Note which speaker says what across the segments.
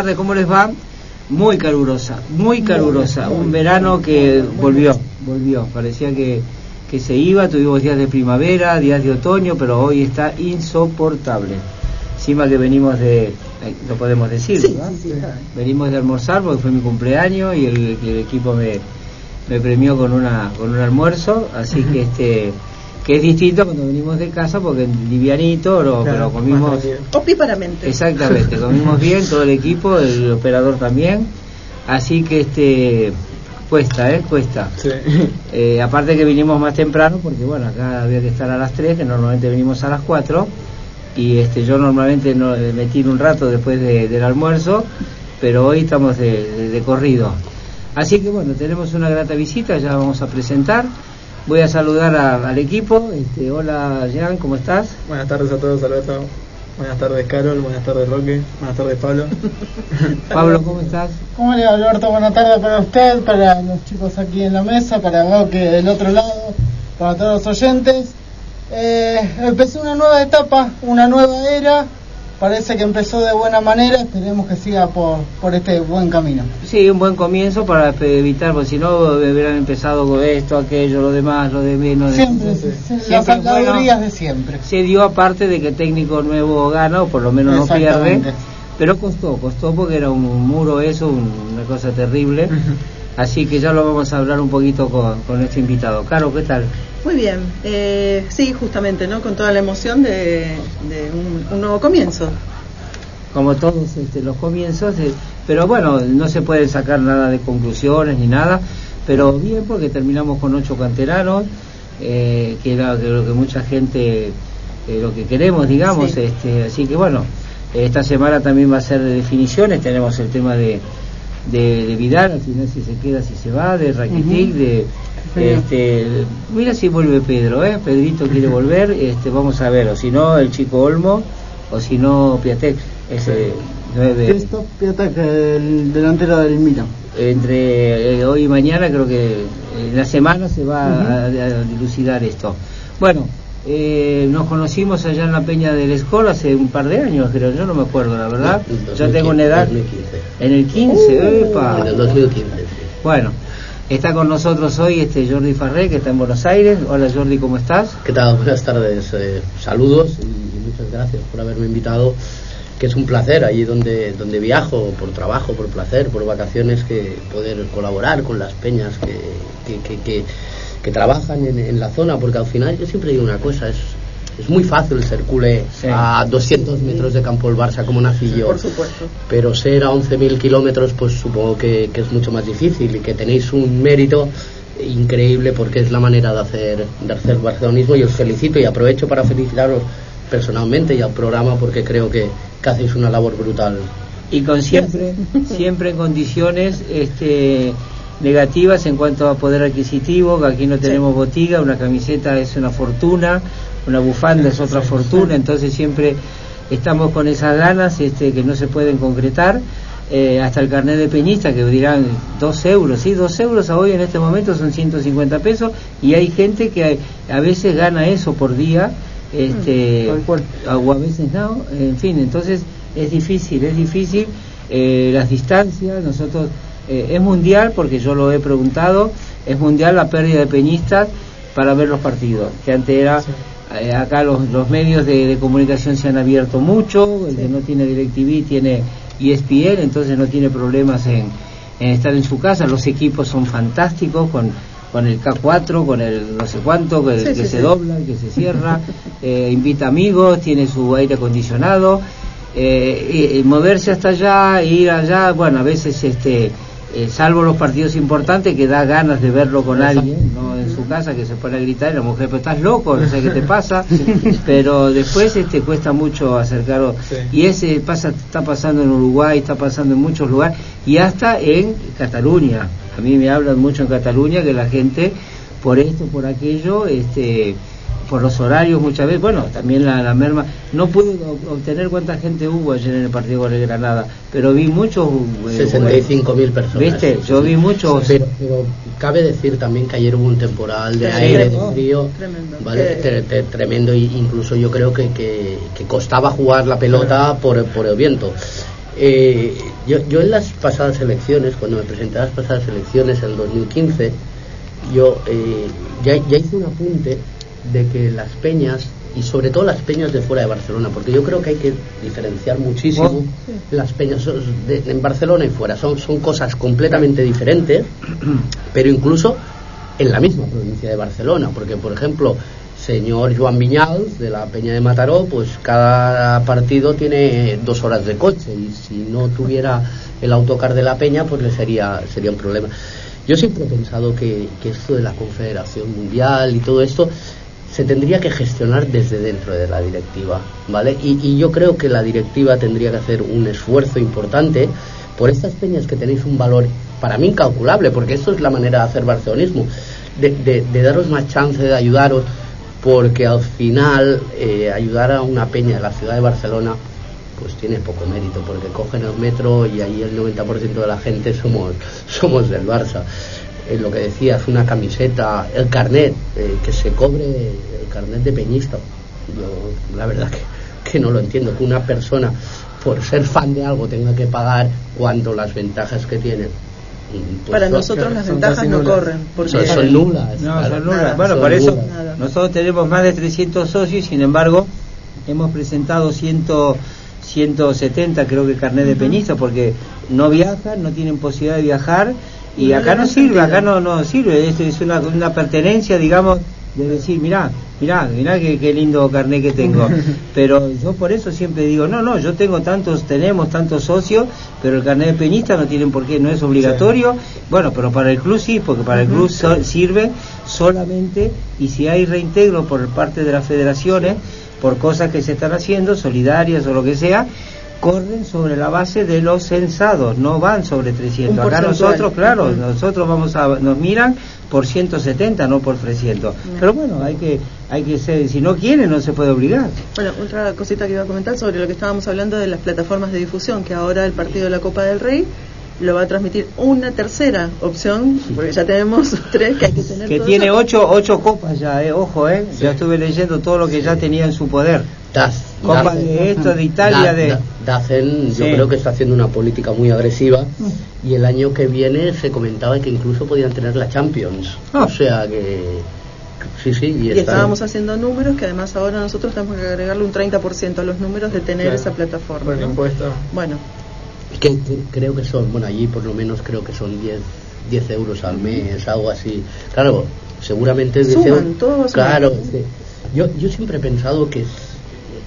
Speaker 1: Tardes, ¿cómo les va? Muy calurosa, muy calurosa. Un verano que volvió, volvió. Parecía que, que se iba, tuvimos días de primavera, días de otoño, pero hoy está insoportable. Encima que venimos de, lo podemos decir, ¿verdad? venimos de almorzar porque fue mi cumpleaños y el, el equipo me, me premió con una con un almuerzo, así que este que es distinto cuando venimos de casa porque livianito, pero, pero comimos...
Speaker 2: Opíparamente.
Speaker 1: Exactamente, comimos bien, todo el equipo, el operador también, así que este cuesta, ¿eh? Cuesta. Eh, aparte que vinimos más temprano, porque bueno, acá había que estar a las 3, que normalmente venimos a las 4, y este yo normalmente no, me tiro un rato después del almuerzo, pero hoy estamos de, de corrido. Así que bueno, tenemos una grata visita, ya vamos a presentar. Voy a saludar a- al equipo. Este, hola, Jean, ¿cómo estás?
Speaker 3: Buenas tardes a todos, Alberto. Buenas tardes, Carol. Buenas tardes, Roque. Buenas tardes, Pablo.
Speaker 1: Pablo, ¿cómo estás?
Speaker 4: ¿Cómo le va, Alberto? Buenas tardes para usted, para los chicos aquí en la mesa, para Roque del otro lado, para todos los oyentes. Eh, empezó una nueva etapa, una nueva era. Parece que empezó de buena manera. Esperemos que siga por, por este buen camino.
Speaker 1: Sí, un buen comienzo para evitar, porque si no hubieran empezado con esto, aquello, lo demás, lo de menos. de-
Speaker 4: Siempre, las
Speaker 1: Siempre,
Speaker 4: habladurías
Speaker 1: bueno,
Speaker 4: de siempre.
Speaker 1: Se dio aparte de que el técnico nuevo gana, o por lo menos no pierde, pero costó, costó porque era un muro eso, un- una cosa terrible. Así que ya lo vamos a hablar un poquito con, con nuestro invitado. Caro, ¿qué tal?
Speaker 2: Muy bien. Eh, sí, justamente, ¿no? Con toda la emoción de, de un, un nuevo comienzo.
Speaker 1: como todos este, los comienzos, de- pero bueno, no se pueden sacar nada de conclusiones ni nada, pero bien porque terminamos con ocho canteranos, eh, que era lo que mucha gente, eh, lo que queremos, digamos,
Speaker 2: Sí.
Speaker 1: este, así que bueno, esta semana también va a ser de definiciones, tenemos el tema de, de, de Vidal, al final si se queda, si se va, de Rakitic, de... Este, mira si vuelve Pedro, ¿eh? Pedrito quiere volver, este, vamos a ver, o si no, el chico Olmo, o si no, Piatek, ese nueve,
Speaker 4: Christoph Piatek, el delantero del Milan.
Speaker 1: entre eh, hoy y mañana creo que en la semana se va a, a dilucidar esto. Bueno, eh, nos conocimos allá en la Peña del Escol hace un par de años, creo, yo no me acuerdo, la verdad. Ya tengo una edad.
Speaker 5: 2015.
Speaker 1: En el 15, epa.
Speaker 5: En el 2015, sí.
Speaker 1: Bueno, está con nosotros hoy este Jordi Farré, que está en Buenos Aires. Hola Jordi, ¿cómo estás?
Speaker 5: ¿Qué tal? Buenas tardes. eh, saludos y, muchas gracias por haberme invitado. Que es un placer allí donde, donde viajo, por trabajo, por placer, por vacaciones, que poder colaborar con las peñas que- que trabajan en, en la zona, porque al final yo siempre digo una cosa, es, es muy fácil ser culé
Speaker 1: Sí.
Speaker 5: a 200 metros de campo del Barça como nací yo.
Speaker 2: Por supuesto.
Speaker 5: pero ser a 11.000 kilómetros pues supongo que, que es mucho más difícil y que tenéis un mérito increíble porque es la manera de hacer de hacer barcelonismo y os felicito y aprovecho para felicitaros personalmente y al programa porque creo que, que hacéis una labor brutal
Speaker 1: y con siempre siempre en condiciones este negativas en cuanto a poder adquisitivo que aquí no tenemos botiga una camiseta es una fortuna una bufanda es otra fortuna entonces siempre estamos con esas ganas este que no se pueden concretar. Eh, hasta el carnet de peñista que dirán dos euros, sí, dos euros a hoy en este momento son 150 pesos y hay gente que a, a veces gana eso por día, este,
Speaker 4: cual.
Speaker 1: o a veces no, en fin, entonces es difícil, es difícil eh, las distancias, nosotros, eh, es mundial, porque yo lo he preguntado, es mundial la pérdida de peñistas para ver los partidos, que antes era, eh, acá los, los medios de, de comunicación se han abierto mucho, el que no tiene DirecTV tiene ESPN, entonces no tiene problemas en, en estar en su casa, los equipos son fantásticos con con el K4, con el no sé cuánto, que,
Speaker 2: Sí,
Speaker 1: que
Speaker 2: sí,
Speaker 1: se
Speaker 2: sí.
Speaker 1: dobla, que se cierra, eh, invita amigos, tiene su aire acondicionado, eh, y- y moverse hasta allá, ir allá, bueno, a veces este eh, salvo los partidos importantes que da ganas de verlo con alguien, no en su casa que se pone a gritar y la mujer, pero estás loco, no sé qué te pasa, pero después este cuesta mucho acercarlo
Speaker 3: Sí.
Speaker 1: y ese pasa está pasando en Uruguay, está pasando en muchos lugares y hasta en Cataluña. A mí me hablan mucho en Cataluña que la gente por esto, por aquello, este por los horarios muchas veces, bueno, también la, la merma, no pude ob- obtener cuánta gente hubo ayer en el partido el Granada, pero vi muchos... eh,
Speaker 5: 65.000 personas.
Speaker 1: ¿Viste?
Speaker 5: Sí,
Speaker 1: Yo vi muchos...
Speaker 5: Pero, pero cabe decir también que ayer hubo un temporal de
Speaker 2: Tremendo.
Speaker 5: aire, de frío,
Speaker 2: Tremendo.
Speaker 5: ¿vale? Tre- tre- tremendo y incluso yo creo que, que, que costaba jugar la pelota por, por el viento. Eh, yo, yo en las pasadas elecciones, cuando me presenté a las pasadas elecciones en 2015, yo eh, ya, ya hice un apunte de que las peñas y sobre todo las peñas de fuera de Barcelona, porque yo creo que hay que diferenciar muchísimo las peñas de- en Barcelona y fuera. Son, son cosas completamente diferentes, pero incluso en la misma provincia de Barcelona, porque por ejemplo, señor Joan Viñals de la Peña de Mataró, pues cada partido tiene dos horas de coche y si no tuviera el autocar de la Peña, pues le sería, sería un problema. Yo siempre he pensado que, que esto de la Confederación Mundial y todo esto se tendría que gestionar desde dentro de la directiva, ¿vale? Y, yo creo que la directiva tendría que hacer un esfuerzo importante por estas peñas que tenéis un valor para mí incalculable, porque esto es la manera de hacer barcelonismo, de, de- de daros más chance de ayudaros, porque al final eh, ayudar a una peña de la ciudad de Barcelona pues tiene poco mérito, porque cogen el metro y ahí el 90% de la gente somos, somos del Barça. Eh, lo que decías, una camiseta, el carnet, eh, que se cobre el carnet de peñista. Yo, la verdad que, que no lo entiendo, que una persona por ser fan de algo tenga que pagar cuando las ventajas que tiene. mm, pues
Speaker 2: Para
Speaker 5: son-
Speaker 2: nosotros las ventajas no
Speaker 3: nulas.
Speaker 2: corren. Porque
Speaker 5: son, son nulas.
Speaker 1: No, son nulas. Bueno,
Speaker 5: Son
Speaker 1: por eso
Speaker 5: nulas.
Speaker 1: Nosotros tenemos más de 300 socios, sin embargo, hemos presentado 100, 170, creo que carnet de peñista, porque no viajan, no tienen posibilidad de viajar y acá no sirve, acá no, no sirve, es, es una, una pertenencia, digamos, de decir, mirá, mirá, mirá qué, qué lindo carnet que tengo. Pero yo por eso siempre digo, no, no, yo tengo tantos, tenemos tantos socios, pero el carnet de peñista no tienen por qué, no es obligatorio. Bueno, pero para el club sí, porque para el club so- sirve solamente y si hay reintegro por parte de las federaciones, por cosas que se están haciendo, solidarias o lo que sea, corren sobre la base de los censados, no van sobre 300.
Speaker 2: Un
Speaker 1: Acá nosotros, claro, nosotros vamos a nos miran por 170, no por 300. Pero bueno, hay que hay que ser, si no quieren no se puede obligar.
Speaker 2: Bueno, otra cosita que iba a comentar sobre lo que estábamos hablando de las plataformas de difusión, que ahora el partido de la Copa del Rey lo va a transmitir una tercera opción, porque ya tenemos tres que hay que tener.
Speaker 1: Que
Speaker 2: todo
Speaker 1: tiene ocho, ocho copas ya, eh, ojo, eh. Ya estuve leyendo todo lo que ya tenía en su poder.
Speaker 5: Daz-
Speaker 1: Copa de esto, de Italia, de...
Speaker 5: Da- Dacen, yo
Speaker 1: Sí.
Speaker 5: creo que está haciendo una política muy agresiva y el año que viene se comentaba que incluso podían tener la Champions.
Speaker 1: Ah.
Speaker 5: O sea que, sí, sí, y,
Speaker 2: Y
Speaker 5: está-
Speaker 2: estábamos haciendo números que además ahora nosotros tenemos que agregarle un 30% a los números de tener
Speaker 3: Claro.
Speaker 2: esa plataforma. ¿no? Bueno,
Speaker 5: que, que creo que son, bueno, allí por lo menos creo que son 10, 10 euros al mes, algo así. Claro, seguramente...
Speaker 2: Suman,
Speaker 5: deseo-
Speaker 2: todo va
Speaker 5: Claro, sí. yo, yo siempre he pensado que, es-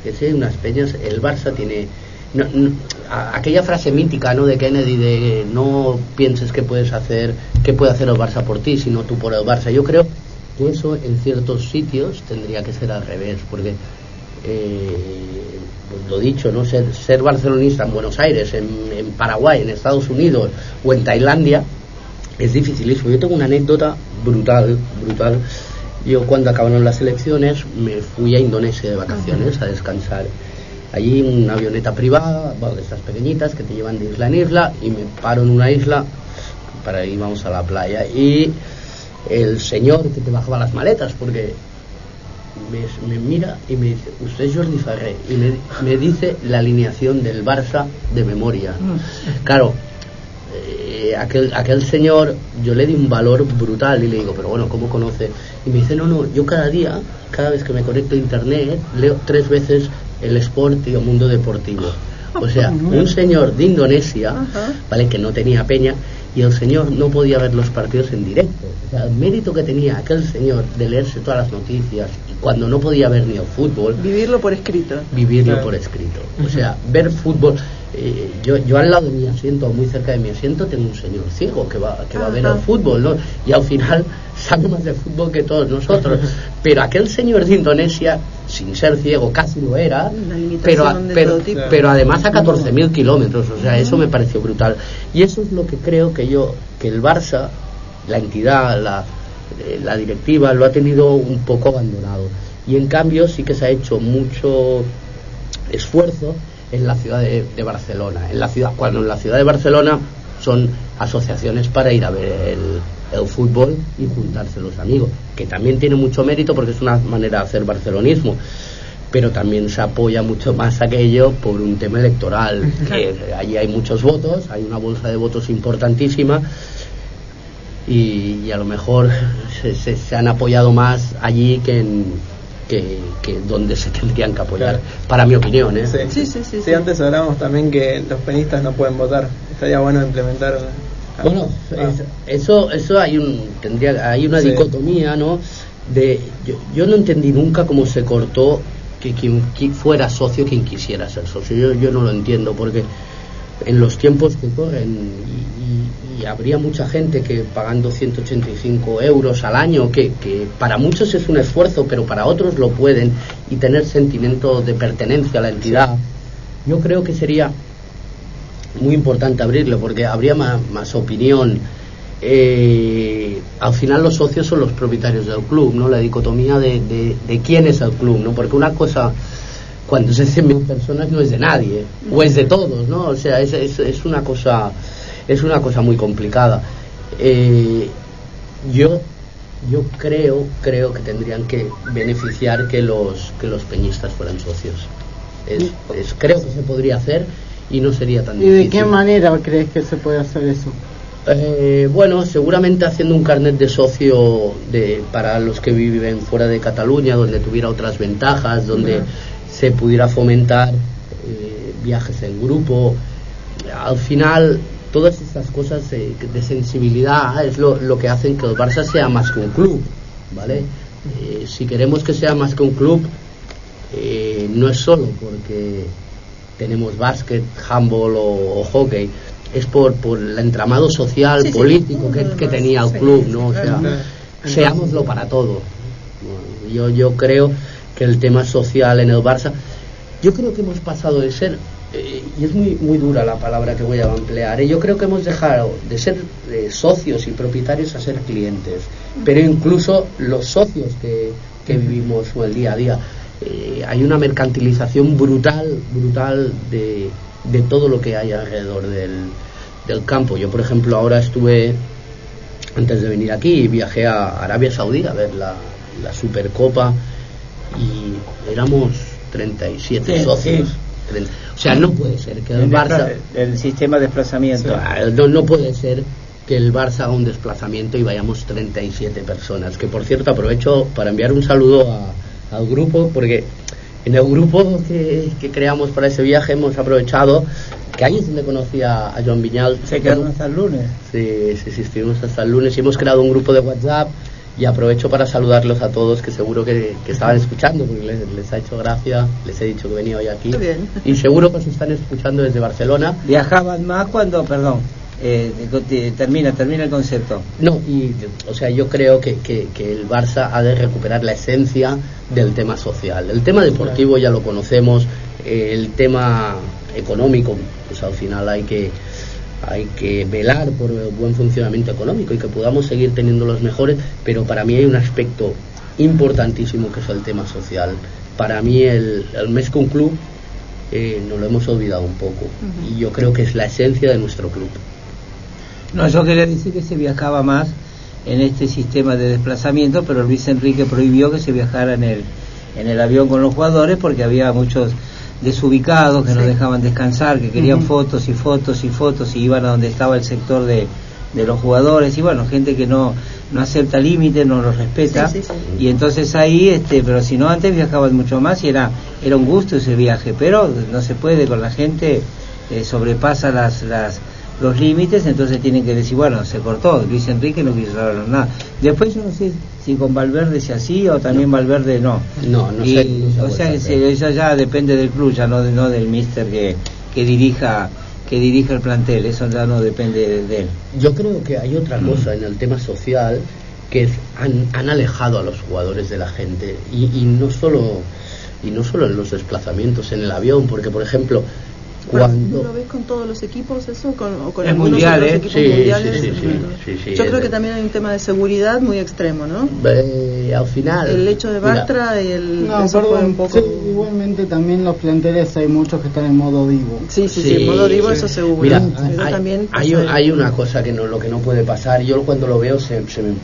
Speaker 5: que unas peñas, el Barça tiene... no- aquella frase mítica ¿no? de Kennedy de no pienses que puedes hacer qué puede hacer el Barça por ti sino tú por el Barça yo creo que eso en ciertos sitios tendría que ser al revés porque eh, pues lo dicho, ¿no? Ser, ser barcelonista en Buenos Aires, en, en Paraguay, en Estados Unidos o en Tailandia es dificilísimo. Yo tengo una anécdota brutal, brutal. Yo cuando acabaron las elecciones me fui a Indonesia de vacaciones a descansar. Allí una avioneta privada, bueno, de estas pequeñitas que te llevan de isla en isla y me paro en una isla para ir vamos a la playa y el señor que te bajaba las maletas porque me, me mira y me dice, usted es Jordi Ferrer, y me, me dice la alineación del Barça de memoria. Claro, eh, aquel, aquel señor, yo le di un valor brutal y le digo, pero bueno, ¿cómo conoce? Y me dice, no, no, yo cada día, cada vez que me conecto a internet, leo tres veces el Sport y el Mundo Deportivo. O sea, un señor de Indonesia,
Speaker 2: Ajá.
Speaker 5: ¿vale? Que no tenía peña y el señor no podía ver los partidos en directo. O sea, el mérito que tenía aquel señor de leerse todas las noticias y cuando no podía ver ni el fútbol,
Speaker 2: vivirlo por escrito.
Speaker 5: vivirlo
Speaker 3: Claro.
Speaker 5: por escrito. O sea, ver fútbol. Eh, yo, yo al lado de mi asiento, muy cerca de mi asiento, tengo un señor ciego que va, que va a ver el fútbol, ¿no? Y al final sabe más de fútbol que todos nosotros. Pero aquel señor de Indonesia, sin ser ciego, casi lo era, pero, a- pero, pero además a 14.000 kilómetros. O sea, eso me pareció brutal. Y eso es lo que creo que yo, que el Barça, la entidad, la, eh, la directiva, lo ha tenido un poco abandonado. Y en cambio sí que se ha hecho mucho esfuerzo en la ciudad de, de Barcelona. En la ciudad, cuando en la ciudad de Barcelona son asociaciones para ir a ver el, el fútbol y juntarse los amigos, que también tiene mucho mérito porque es una manera de hacer barcelonismo. pero también se apoya mucho más aquello por un tema electoral. que allí hay muchos votos, hay una bolsa de votos importantísima y, y a lo mejor se, se- se han apoyado más allí que en que, que donde se tendrían que apoyar,
Speaker 3: Claro.
Speaker 5: para mi opinión. ¿eh?
Speaker 3: Sí.
Speaker 2: Sí, sí, sí,
Speaker 3: Sí,
Speaker 2: sí.
Speaker 3: antes hablábamos también que los penistas no pueden votar. Estaría bueno implementar.
Speaker 5: Bueno,
Speaker 3: Ah.
Speaker 5: es- eso, eso hay un, tendría, hay una
Speaker 3: Sí.
Speaker 5: dicotomía, ¿no? De, yo, yo no entendí nunca cómo se cortó que quien, qui- fuera socio quien quisiera ser socio. Yo, yo no lo entiendo porque en los tiempos que corren y, y- habría mucha gente que pagando 185 euros al año, que, que para muchos es un esfuerzo, pero para otros lo pueden y tener sentimiento de pertenencia a la entidad. Yo creo que sería muy importante abrirlo porque habría más, más opinión. Eh, al final los socios son los propietarios del club, ¿no? La dicotomía de, de quién es el club, ¿no? Porque una cosa, cuando es de 100.000 personas no es de nadie, o es de todos, ¿no? O sea, es, es, es una cosa es una cosa muy complicada. Eh, yo yo creo creo que tendrían que beneficiar que los que los peñistas fueran socios. Es, es- creo que se podría hacer y no sería tan
Speaker 4: ¿Y
Speaker 5: difícil.
Speaker 4: de qué manera crees que se puede hacer eso?
Speaker 5: Eh, bueno, seguramente haciendo un carnet de socio de, para los que viven fuera de Cataluña, donde tuviera otras ventajas, donde se pudiera fomentar eh, viajes en grupo. Al final, todas estas cosas eh, de sensibilidad es lo, lo que hacen que el Barça sea más que un club, ¿vale? Eh, si queremos que sea más que un club, no es solo porque tenemos básquet, handball o, o hockey, es por, por el entramado social,
Speaker 2: Sí, sí,
Speaker 5: político que, tenía el club, ¿no? O sea, seámoslo para todo. Yo, yo creo el tema social en el Barça, yo creo que hemos pasado de ser, eh, y es muy, muy dura la palabra que voy a emplear, ¿eh? yo creo que hemos dejado de ser eh, socios y propietarios a ser clientes, pero incluso los socios que, que vivimos el día a día, eh, hay una mercantilización brutal, brutal de, de todo lo que hay alrededor del, del campo. Yo, por ejemplo, ahora estuve antes de venir aquí viajé a Arabia Saudí a ver la, la Supercopa y éramos 37
Speaker 1: Sí,
Speaker 5: socios.
Speaker 1: sí.
Speaker 5: Treinta- O sea, no puede ser que el
Speaker 1: El,
Speaker 5: Barça...
Speaker 1: el sistema de desplazamiento.
Speaker 5: Ah, No, no puede ser que el Barça haga un desplazamiento y vayamos 37 personas. Que por cierto aprovecho para enviar un saludo a- al grupo porque en el grupo que, que creamos para ese viaje hemos aprovechado que ahí es donde conocí a, a Joan Viñal.
Speaker 1: Se quedaron hasta el lunes.
Speaker 5: Sí, sí, sí, estuvimos hasta el lunes y hemos creado un grupo de WhatsApp y aprovecho para saludarlos a todos que seguro que, que estaban escuchando porque les, les ha hecho gracia, les he dicho que venía hoy aquí
Speaker 2: bien.
Speaker 5: y seguro que os están escuchando desde Barcelona.
Speaker 1: Viajaban más cuando, perdón, eh, te- termina, termina el concepto.
Speaker 5: No, y o sea, yo creo que, que, que el Barça ha de recuperar la esencia del tema social. El tema deportivo ya lo conocemos, eh, el tema económico, pues al final hay que hay que velar por el buen funcionamiento económico y que podamos seguir teniendo los mejores, pero para mí hay un aspecto importantísimo que es el tema social. Para mí el, el mes con club eh, nos lo hemos olvidado un poco y yo creo que es la esencia de nuestro club.
Speaker 1: No, yo quería decir que se viajaba más en este sistema de desplazamiento, pero Luis Enrique prohibió que se viajara en el, en el avión con los jugadores porque había muchos desubicados que no
Speaker 2: Sí.
Speaker 1: dejaban descansar, que querían fotos y fotos y fotos y iban a donde estaba el sector de, de los jugadores y bueno, gente que no, no acepta límites, no los respeta
Speaker 2: Sí, sí, sí.
Speaker 1: y entonces ahí, este, pero si no antes viajaban mucho más y era, era un gusto ese viaje, pero no se puede con la gente, eh, sobrepasa las, las, los límites, entonces tienen que decir, bueno, se cortó, Luis Enrique no quiso saber nada. Después yo no sé si con Valverde es así o también Valverde no.
Speaker 5: No, no
Speaker 1: Y,
Speaker 5: sé. no
Speaker 1: o sea que se- eso ya depende del club, ya no, no del mister que, que dirija que dirija el plantel, eso ya no depende de, él.
Speaker 5: Yo creo que hay otra cosa en el tema social que han, han alejado a los jugadores de la gente y, y no solo y no solo en los desplazamientos en el avión, porque por ejemplo cuando
Speaker 2: ¿No lo ves con todos los equipos eso? ¿Con, o con
Speaker 1: Es
Speaker 2: algunos
Speaker 1: mundial,
Speaker 2: otros
Speaker 1: ¿eh?
Speaker 2: equipos
Speaker 5: Sí,
Speaker 2: mundiales?
Speaker 5: sí, sí, sí, sí, sí,
Speaker 2: Yo creo que también hay un tema de seguridad muy extremo, ¿no?
Speaker 5: eh, al final
Speaker 2: El hecho de
Speaker 5: mira,
Speaker 2: Bartra y el...
Speaker 4: No,
Speaker 2: eso fue
Speaker 4: perdón,
Speaker 2: un poco...
Speaker 4: sí, igualmente también los planteles hay muchos que están en modo vivo.
Speaker 2: Sí, sí, sí,
Speaker 5: Sí,
Speaker 2: modo vivo,
Speaker 5: sí.
Speaker 2: eso seguro.
Speaker 5: Mira, hay,
Speaker 2: también
Speaker 5: hay, hay una cosa que no, lo que no puede pasar. Yo cuando lo veo se, se me, me-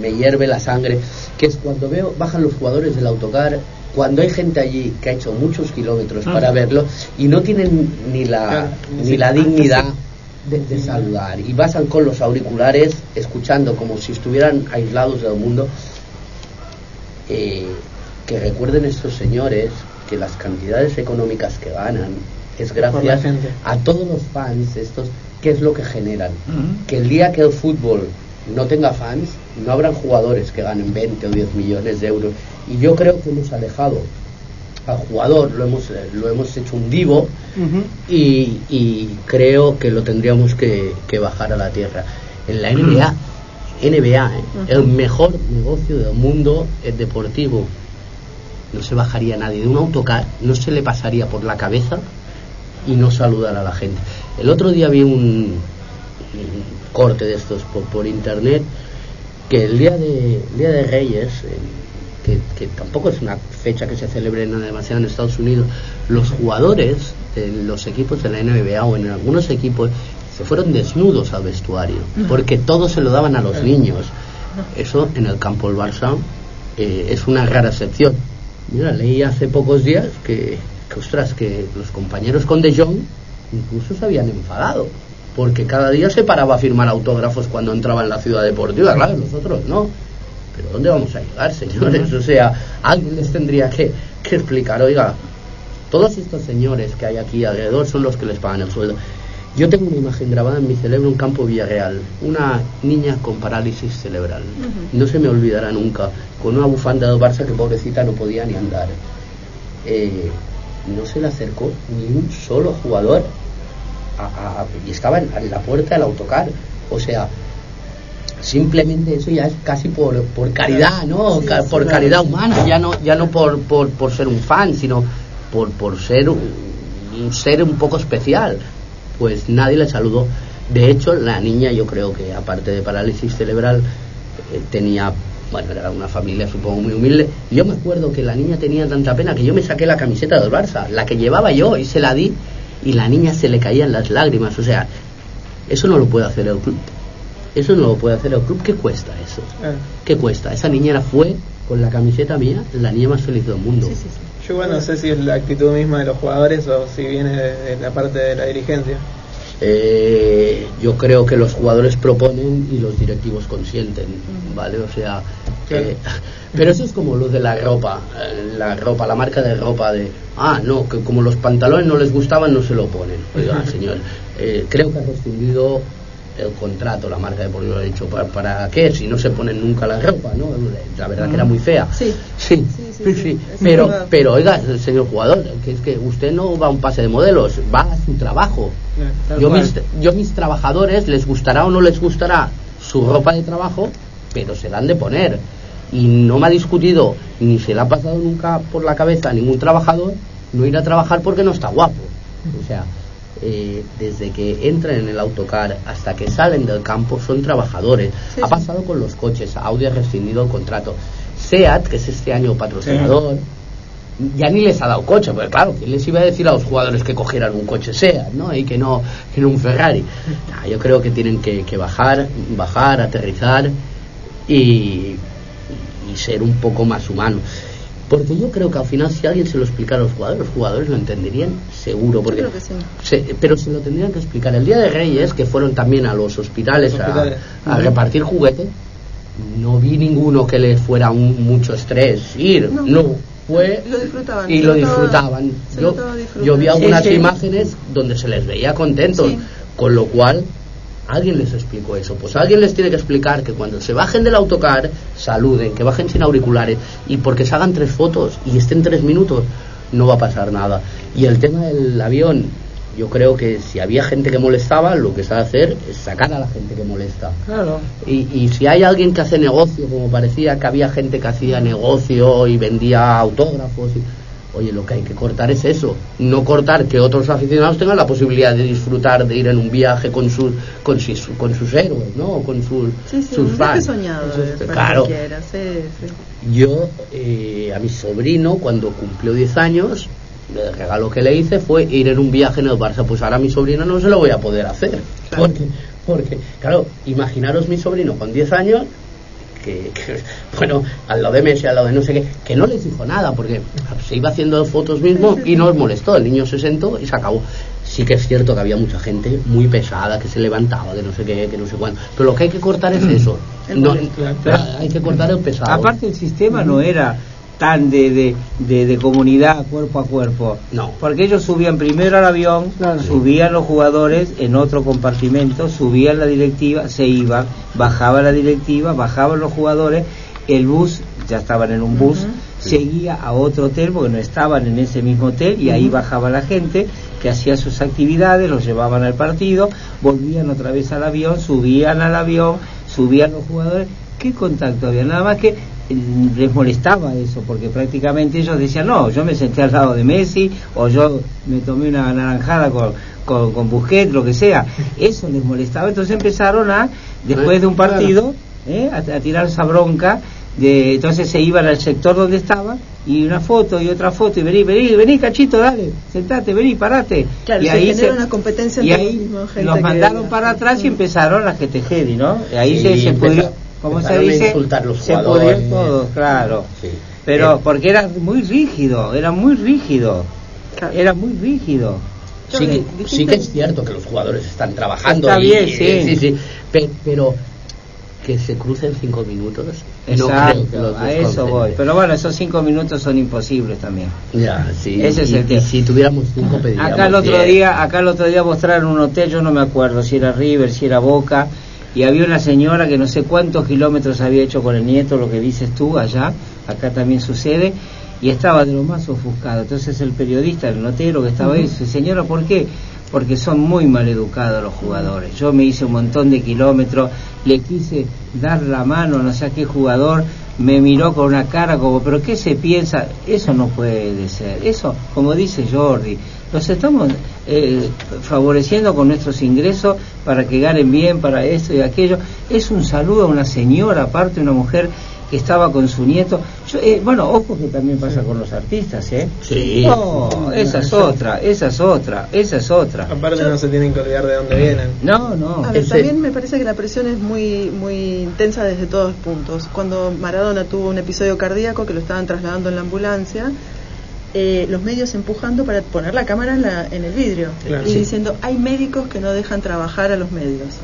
Speaker 5: me hierve la sangre, que es cuando veo bajan los jugadores del autocar cuando hay gente allí que ha hecho muchos kilómetros para verlo y no tienen ni la,
Speaker 3: Claro,
Speaker 5: ni
Speaker 3: sí.
Speaker 5: la dignidad de, de saludar. Y pasan con los auriculares escuchando como si estuvieran aislados del mundo. Eh, que recuerden estos señores que las cantidades económicas que ganan es gracias a todos los fans estos qué es lo que generan. Que el día que el fútbol no tenga fans no habrán jugadores que ganen 20 o 10 millones de euros y yo creo que hemos alejado al jugador lo hemos eh, lo hemos hecho un divo y, y creo que lo tendríamos que, que bajar a la tierra. En la NBA, NBA, ¿eh? el mejor negocio del mundo es deportivo. No se bajaría nadie de un autocar, no se le pasaría por la cabeza y no saludar a la gente. El otro día vi un, un corte de estos por, por internet que el día de, el día de Reyes, eh, que, que tampoco es una fecha que se celebre no demasiado en Estados Unidos, los jugadores de los equipos de la NBA o en algunos equipos se fueron desnudos al vestuario, porque todo se lo daban a los niños. Eso en el campo del Barça eh, es una rara excepción. Mira, leí hace pocos días que, que, ostras, que los compañeros con De Jong incluso se habían enfadado, porque cada día se paraba a firmar autógrafos cuando entraba en la ciudad deportiva, claro, nosotros no. Pero ¿dónde vamos a llegar, señores? O sea, alguien les tendría que, que explicar, oiga, todos estos señores que hay aquí alrededor son los que les pagan el sueldo. Yo tengo una imagen grabada en mi cerebro en campo Villarreal, una niña con parálisis cerebral. No se me olvidará nunca, con una bufanda del Barça que pobrecita no podía ni andar. Eh, no se le acercó ni un solo jugador a- a- y estaba en, en la puerta del autocar. O sea, simplemente eso ya es casi por, por caridad, ¿no?
Speaker 2: Sí,
Speaker 5: Ca-
Speaker 2: sí,
Speaker 5: por caridad humana, ya no, ya no por, por, por ser un fan, sino por, por ser un, un ser un poco especial. Pues nadie le saludó. De hecho, la niña, yo creo que aparte de parálisis cerebral, eh, tenía, bueno, era una familia supongo muy humilde. Yo me acuerdo que la niña tenía tanta pena que yo me saqué la camiseta del Barça, la que llevaba yo, y se la di, y la niña se le caían las lágrimas. O sea, eso no lo puede hacer el club. Eso no lo puede hacer el club. ¿Qué cuesta eso?
Speaker 3: Ah,
Speaker 5: ¿Qué cuesta? Esa niñera fue con la camiseta mía la niña más feliz del mundo.
Speaker 2: Sí, sí, sí.
Speaker 3: Yo igual no sé si es la actitud misma de los jugadores o si viene de, de la parte de la dirigencia.
Speaker 5: Eh, yo creo que los jugadores proponen y los directivos consienten, ¿vale? O sea, eh, pero eso es como lo de la ropa, eh, la ropa, la marca de ropa de, ah, no, que como los pantalones no les gustaban no se lo ponen. Oiga, señor, eh, creo que ha rescindido el contrato, la marca de por lo ha dicho, ¿para, ¿para qué? Si no se ponen nunca la ropa, ¿no? La verdad que era muy fea.
Speaker 2: Sí.
Speaker 5: Sí,
Speaker 2: Sí,
Speaker 5: sí, Pero,
Speaker 2: verdad.
Speaker 5: pero oiga, señor jugador, que es que usted no va a un pase de modelos, va a su trabajo.
Speaker 3: Tal
Speaker 5: Yo mis, yo mis trabajadores, les gustará o no les gustará su ropa de trabajo, pero se la han de poner. Y no me ha discutido, ni se le ha pasado nunca por la cabeza a ningún trabajador no ir a trabajar porque no está guapo. O sea, eh, desde que entran en el autocar hasta que salen del campo son trabajadores.
Speaker 2: Sí,
Speaker 5: ha
Speaker 2: sí.
Speaker 5: pasado con los coches, Audi ha rescindido el contrato. SEAT, que es este año patrocinador, ya ni les ha dado coche, porque claro, ¿quién les iba a decir a los jugadores que cogieran un coche SEAT, ¿no? Y que no, que no un Ferrari. Yo creo que tienen que, que bajar, bajar, aterrizar y, y ser un poco más humanos. Porque yo creo que al final si alguien se lo explicara a los jugadores, los jugadores lo entenderían seguro. Porque
Speaker 2: creo que sí.
Speaker 5: se- pero se lo tendrían que explicar. El día de Reyes, que fueron también a los hospitales,
Speaker 3: Los
Speaker 5: a- repartir juguetes, no vi ninguno que les fuera un, mucho estrés ir.
Speaker 2: No.
Speaker 5: No, fue
Speaker 2: Lo disfrutaban.
Speaker 5: y lo disfrutaban. Yo, yo vi algunas
Speaker 1: Sí, sí.
Speaker 5: imágenes donde se les veía contentos,
Speaker 2: Sí.
Speaker 5: con lo cual alguien les explicó eso. Pues alguien les tiene que explicar que cuando se bajen del autocar, saluden, que bajen sin auriculares y porque se hagan tres fotos y estén tres minutos, no va a pasar nada. Y el tema del avión, yo creo que si había gente que molestaba, lo que se ha de hacer es sacar a la gente que molesta.
Speaker 1: Claro.
Speaker 5: Y, y si hay alguien que hace negocio, como parecía que había gente que hacía negocio y vendía autógrafos, y- oye, lo que hay que cortar es eso. No cortar que otros aficionados tengan la posibilidad de disfrutar de ir en un viaje con sus, con sus, con sus héroes, ¿no? O Con sus,
Speaker 2: Sí, sí,
Speaker 5: sus fans.
Speaker 2: soñado
Speaker 5: Sus-
Speaker 2: eh,
Speaker 5: claro.
Speaker 2: cualquiera, sí, sí.
Speaker 5: Yo, eh, a mi sobrino, cuando cumplió 10 años, el regalo que le hice fue ir en un viaje en el Barça. Pues ahora a mi sobrino no se lo voy a poder hacer.
Speaker 2: Claro.
Speaker 5: Porque, porque, claro, imaginaros mi sobrino con 10 años que, que, bueno, al lado de Messi, al lado de no sé qué, que no les dijo nada, porque se iba haciendo fotos mismo y no os molestó. El niño se sentó y se acabó. Sí que es cierto que había mucha gente muy pesada, que se levantaba, que no sé qué, que no sé cuánto. Pero lo que hay que cortar es eso. No, hay que cortar el pesado.
Speaker 1: Aparte el sistema no era tan de, de, de, de comunidad cuerpo a cuerpo.
Speaker 5: No.
Speaker 1: Porque ellos subían primero al avión,
Speaker 4: Claro.
Speaker 1: subían los jugadores en otro compartimento, subían la directiva, se iban, bajaba la directiva, bajaban los jugadores, el bus, ya estaban en un bus, seguía a otro hotel porque no estaban en ese mismo hotel y ahí bajaba la gente que hacía sus actividades, los llevaban al partido, volvían otra vez al avión, subían al avión, subían los jugadores. ¿Qué contacto había? Nada más que les molestaba eso, porque prácticamente ellos decían, no, yo me senté al lado de Messi, o yo me tomé una naranjada con, con, con Busquets, lo que sea. Eso les molestaba, entonces empezaron a, después de un partido, ¿eh? a, a tirar esa bronca, de, entonces se iban al sector donde estaban, y una foto y otra foto, y vení, vení, vení, cachito, dale, sentate, vení, parate.
Speaker 2: Claro,
Speaker 1: y
Speaker 2: se genera una competencia
Speaker 1: y ahí
Speaker 2: los gente
Speaker 1: mandaron para atrás y empezaron las que ¿no? Y ahí
Speaker 5: Sí,
Speaker 1: se, se como se dice,
Speaker 5: insultar los
Speaker 1: se
Speaker 5: jugadores.
Speaker 1: pudrió todo, claro.
Speaker 5: Sí.
Speaker 1: Pero
Speaker 5: Eh,
Speaker 1: porque era muy rígido, era muy rígido,
Speaker 2: Claro.
Speaker 1: era muy rígido.
Speaker 5: sí, que, sí es cierto que los jugadores están trabajando
Speaker 1: Está
Speaker 5: y-
Speaker 1: bien,
Speaker 5: y-
Speaker 1: sí.
Speaker 5: sí, sí, pe- pero que se crucen cinco minutos no
Speaker 1: Exacto,
Speaker 5: creo que los
Speaker 1: a eso voy. Pero bueno, esos cinco minutos son imposibles también.
Speaker 5: ya sí
Speaker 1: Ese es
Speaker 5: y,
Speaker 1: el tema.
Speaker 5: y si tuviéramos cinco pediríamos
Speaker 1: Acá el otro
Speaker 5: diez.
Speaker 1: día, acá el otro día mostraron un hotel, yo no me acuerdo si era River, si era Boca, y había una señora que no sé cuántos kilómetros había hecho con el nieto, lo que dices tú allá, acá también sucede, y estaba de lo más ofuscado. Entonces el periodista, el notero que estaba ahí, dice, señora, ¿por qué? Porque son muy mal educados los jugadores. Yo me hice un montón de kilómetros, le quise dar la mano a no sé a qué jugador, me miró con una cara como, pero ¿qué se piensa? Eso no puede ser. Eso, como dice Jordi, los estamos eh, favoreciendo con nuestros ingresos para que ganen bien, para esto y aquello. Es un saludo a una señora, aparte una mujer que estaba con su nieto. Yo, eh, bueno, ojo que también pasa con los artistas, ¿eh?
Speaker 5: Sí.
Speaker 1: No, esa es otra, esa es otra, esa es otra.
Speaker 3: Aparte no se tienen que olvidar de dónde vienen.
Speaker 1: No, no.
Speaker 2: A ver, también me parece que la presión es muy muy intensa desde todos puntos. Cuando Maradona tuvo un episodio cardíaco que lo estaban trasladando en la ambulancia, eh, los medios empujando para poner la cámara en, la- en el vidrio
Speaker 3: Claro,
Speaker 2: y
Speaker 3: sí.
Speaker 2: diciendo hay médicos que no dejan trabajar a los medios.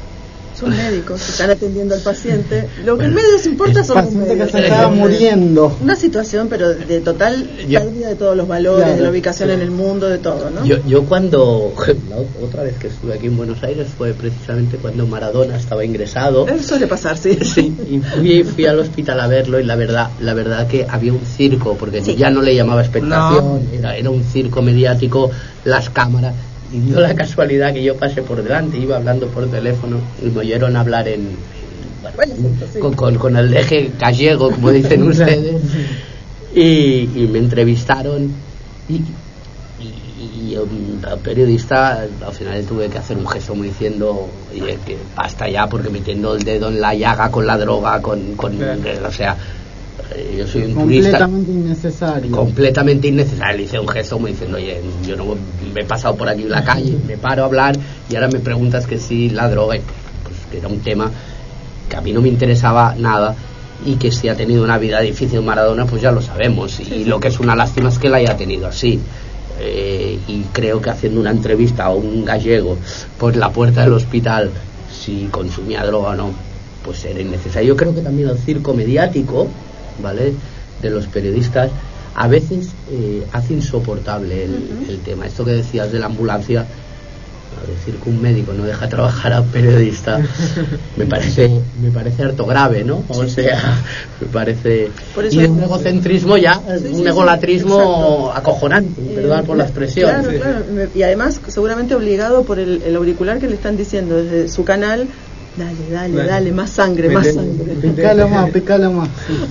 Speaker 2: Son médicos que están atendiendo al paciente. Lo que en medios importa son los
Speaker 4: paciente que se estaba muriendo.
Speaker 2: Una situación, pero de total
Speaker 5: Yo-
Speaker 2: pérdida de todos los valores,
Speaker 4: Claro,
Speaker 2: de la ubicación
Speaker 5: sí.
Speaker 2: en el mundo, de todo, ¿no?
Speaker 5: Yo, yo cuando, la ot- otra vez que estuve aquí en Buenos Aires fue precisamente cuando Maradona estaba ingresado.
Speaker 2: Eso suele pasar, sí.
Speaker 5: Sí, y fui, fui al hospital a verlo y la verdad, la verdad que había un circo, porque
Speaker 2: Sí.
Speaker 5: ya no le llamaba expectación, era, era un circo mediático, las cámaras, y dio la casualidad que yo pasé por delante, iba hablando por teléfono y me oyeron hablar en, bueno, con, con- con el eje gallego, como dicen ustedes, y, y me entrevistaron y, y, y un periodista al final tuve que hacer un gesto como diciendo que basta ya porque metiendo el dedo en la llaga con la droga con, con o sea yo soy un turista
Speaker 4: Completamente innecesario.
Speaker 5: completamente innecesario. Le hice un gesto como diciendo, oye, yo no me he pasado por aquí en la calle, me paro a hablar y ahora me preguntas que si la droga, pues que era un tema que a mí no me interesaba nada y que si ha tenido una vida difícil Maradona, pues ya lo sabemos. Y lo que es una lástima es que la haya tenido así. Eh, y creo que haciendo una entrevista a un gallego por la puerta del hospital, si consumía droga o no, pues era innecesario. Yo creo que también el circo mediático, ¿vale? De los periodistas, a veces eh, hace insoportable el, el tema. Esto que decías de la ambulancia, a decir que un médico no deja trabajar a un periodista, me parece, me parece harto grave, ¿no? O sea, me parece. Y
Speaker 2: es-
Speaker 5: un egocentrismo ya,
Speaker 2: Sí,
Speaker 5: un
Speaker 2: sí,
Speaker 5: egolatrismo acojonante, perdón por la expresión.
Speaker 2: Claro, claro. Y además, seguramente obligado por el, el auricular que le están diciendo desde su canal, dale, dale,
Speaker 3: Dale.
Speaker 2: dale, más sangre, más sangre.
Speaker 4: Picalo más, picalo más.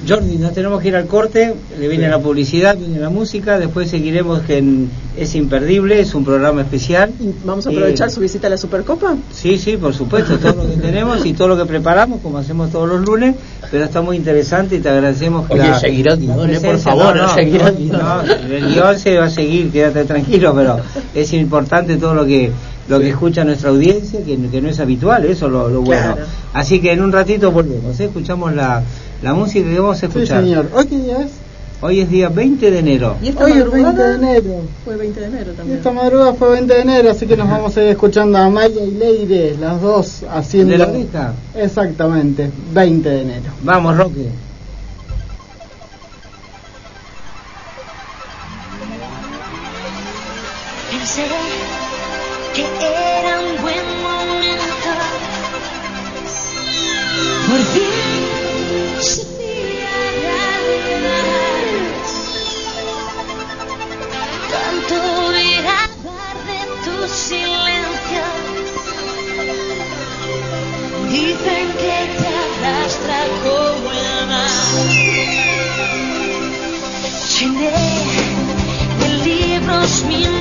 Speaker 1: Jordi, nos tenemos que ir al corte, le viene la publicidad, viene la música, después seguiremos que en- es imperdible, es un programa especial.
Speaker 2: Vamos a aprovechar
Speaker 1: Eh,
Speaker 2: su visita a la Supercopa.
Speaker 1: Sí, sí, por supuesto, todo lo que tenemos y todo lo que preparamos, como hacemos todos los lunes, pero está muy interesante y te agradecemos que
Speaker 5: Oye,
Speaker 1: la-
Speaker 5: eh, por favor, seguir el guion.
Speaker 1: no, el guion se va a seguir, quédate tranquilo, pero es importante todo lo que lo que escucha nuestra audiencia, que, que no es habitual, eso es lo, lo bueno.
Speaker 2: Claro.
Speaker 1: Así que en un ratito volvemos, ¿eh? escuchamos la, la música que vamos a
Speaker 4: Sí,
Speaker 1: escuchar.
Speaker 4: señor. ¿Hoy qué día es?
Speaker 1: Hoy es día 20 de enero.
Speaker 2: Y esta
Speaker 4: Hoy es
Speaker 2: madrugada
Speaker 4: 20 de enero.
Speaker 2: fue 20 de enero
Speaker 4: Y
Speaker 2: también.
Speaker 4: esta madrugada fue 20 de enero, así que nos vamos a ir escuchando a Maya y Leire, las dos haciendo...
Speaker 1: ¿De la oreja?
Speaker 4: Exactamente, 20 de enero.
Speaker 1: Vamos, Roque.
Speaker 6: Que era un buen momento. Por fin realidad. Tanto mirar de tu silencio. Dicen que te arrastra como el mar. Llené de libros mi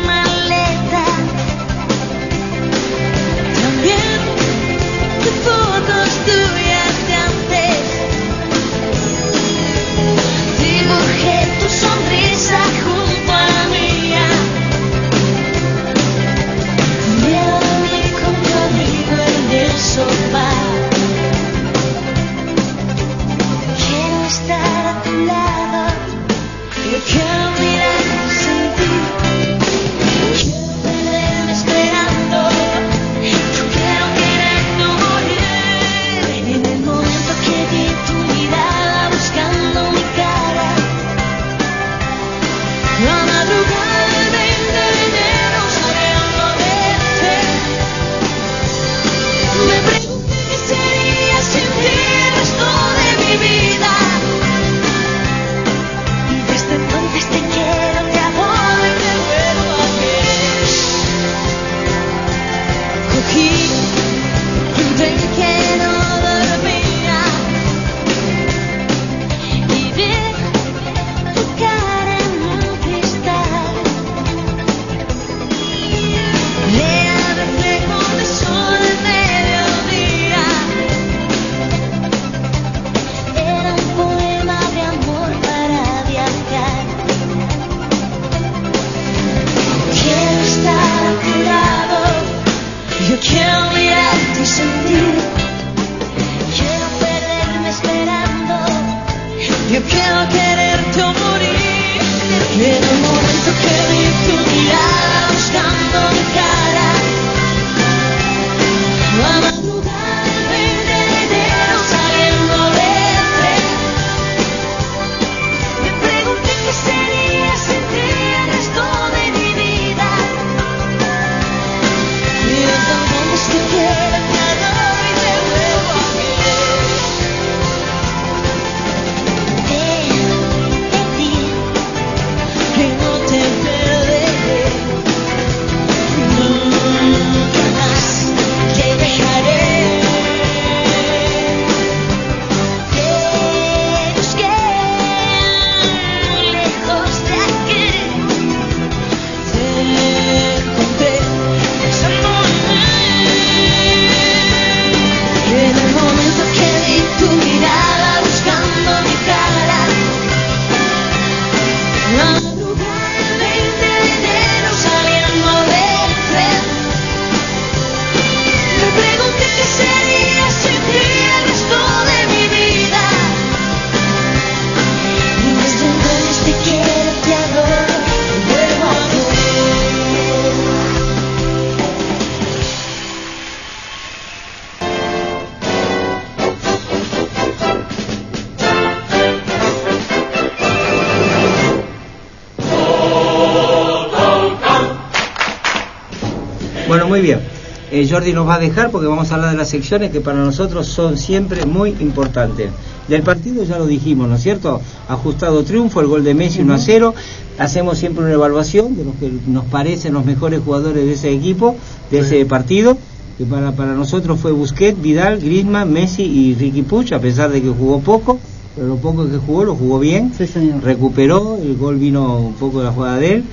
Speaker 1: Jordi nos va a dejar porque vamos a hablar de las secciones que para nosotros son siempre muy importantes. Del partido ya lo dijimos, ¿no es cierto? Ajustado triunfo, el gol de Messi 1 a 0. Hacemos siempre una evaluación de los que nos parecen los mejores jugadores de ese equipo, de ese partido. Que para, para nosotros fue Busquets, Vidal, Griezmann, Messi y Ricky Puch, a pesar de que jugó poco, pero lo poco que jugó lo jugó bien
Speaker 4: Sí, señor.
Speaker 1: recuperó, el gol vino un poco de la jugada de él.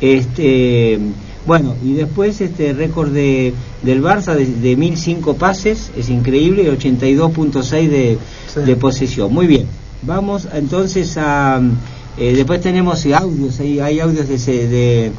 Speaker 1: Este, bueno, y después este récord de, del Barça de, de 1005 pases, es increíble, y 82.6 de,
Speaker 3: Sí.
Speaker 1: de posesión. Muy bien, vamos entonces a... eh, después tenemos audios, hay, hay audios de, de,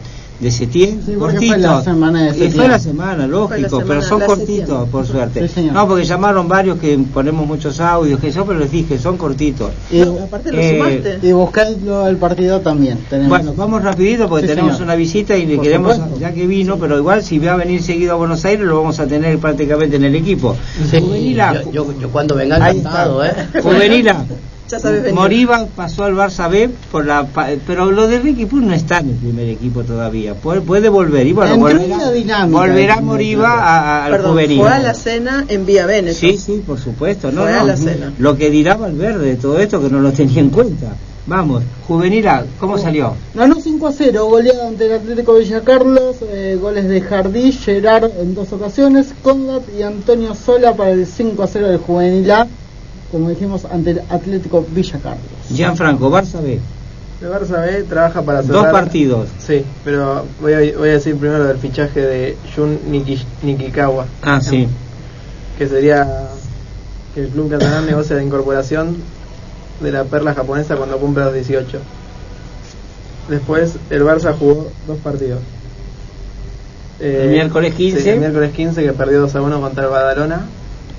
Speaker 1: de septiembre,
Speaker 4: Sí, porque
Speaker 1: cortitos.
Speaker 4: fue la semana de
Speaker 1: Y fue
Speaker 4: septiembre.
Speaker 1: la semana, lógico,
Speaker 2: semana,
Speaker 1: pero son cortitos,
Speaker 2: septiembre.
Speaker 1: por suerte.
Speaker 4: Sí,
Speaker 1: no, porque llamaron varios que ponemos muchos audios, que eso, pero les dije, son cortitos.
Speaker 4: Y,
Speaker 2: Aparte lo
Speaker 1: Eh,
Speaker 4: y buscadlo el partido también. Tenemos.
Speaker 1: Bueno, vamos rapidito porque
Speaker 4: Sí,
Speaker 1: tenemos
Speaker 4: señor.
Speaker 1: una visita y le
Speaker 4: Por
Speaker 1: queremos,
Speaker 4: supuesto.
Speaker 1: ya que vino, pero igual si va a venir seguido a Buenos Aires lo vamos a tener prácticamente en el equipo.
Speaker 5: Sí,
Speaker 1: Juvenila,
Speaker 5: yo, yo, yo cuando venga encantado, ¿eh?
Speaker 1: Juvenila,
Speaker 2: Ya sabes venir.
Speaker 1: Moriba pasó al Barça B por la pero lo de Ricky Puig no está en el primer equipo todavía. Puede, puede volver y bueno, volverá,
Speaker 4: dinámica
Speaker 1: volverá Moriba a- a- al
Speaker 2: Perdón,
Speaker 1: juvenil.
Speaker 2: fue a la cena en Vía Veneto.
Speaker 1: Sí, sí, por supuesto. No,
Speaker 2: Fue a
Speaker 1: no,
Speaker 2: la cena.
Speaker 1: Lo que dirá Valverde de todo esto que no lo tenía en cuenta. Vamos, Juvenila, ¿cómo salió?
Speaker 4: Ganó 5 a 0, goleada ante el Atlético Villa Carlos, eh, goles de Jardí, Gerard en dos ocasiones, Condat y Antonio Sola para el 5 a 0 del Juvenil A, como dijimos, ante el Atlético Villa Carlos.
Speaker 1: Gianfranco, Barça B.
Speaker 3: El Barça B trabaja para
Speaker 1: Dos
Speaker 3: cerrar...
Speaker 1: partidos.
Speaker 3: Sí, pero voy a, voy a decir primero del fichaje de Jun Niki- Nikikawa,
Speaker 1: Ah, sí.
Speaker 3: que sería que el club catalán negocia la incorporación de la perla japonesa cuando cumpla los 18. Después el Barça jugó dos partidos. Eh,
Speaker 1: El miércoles 15.
Speaker 3: sí, el miércoles 15 que perdió 2 a 1 contra el Badalona.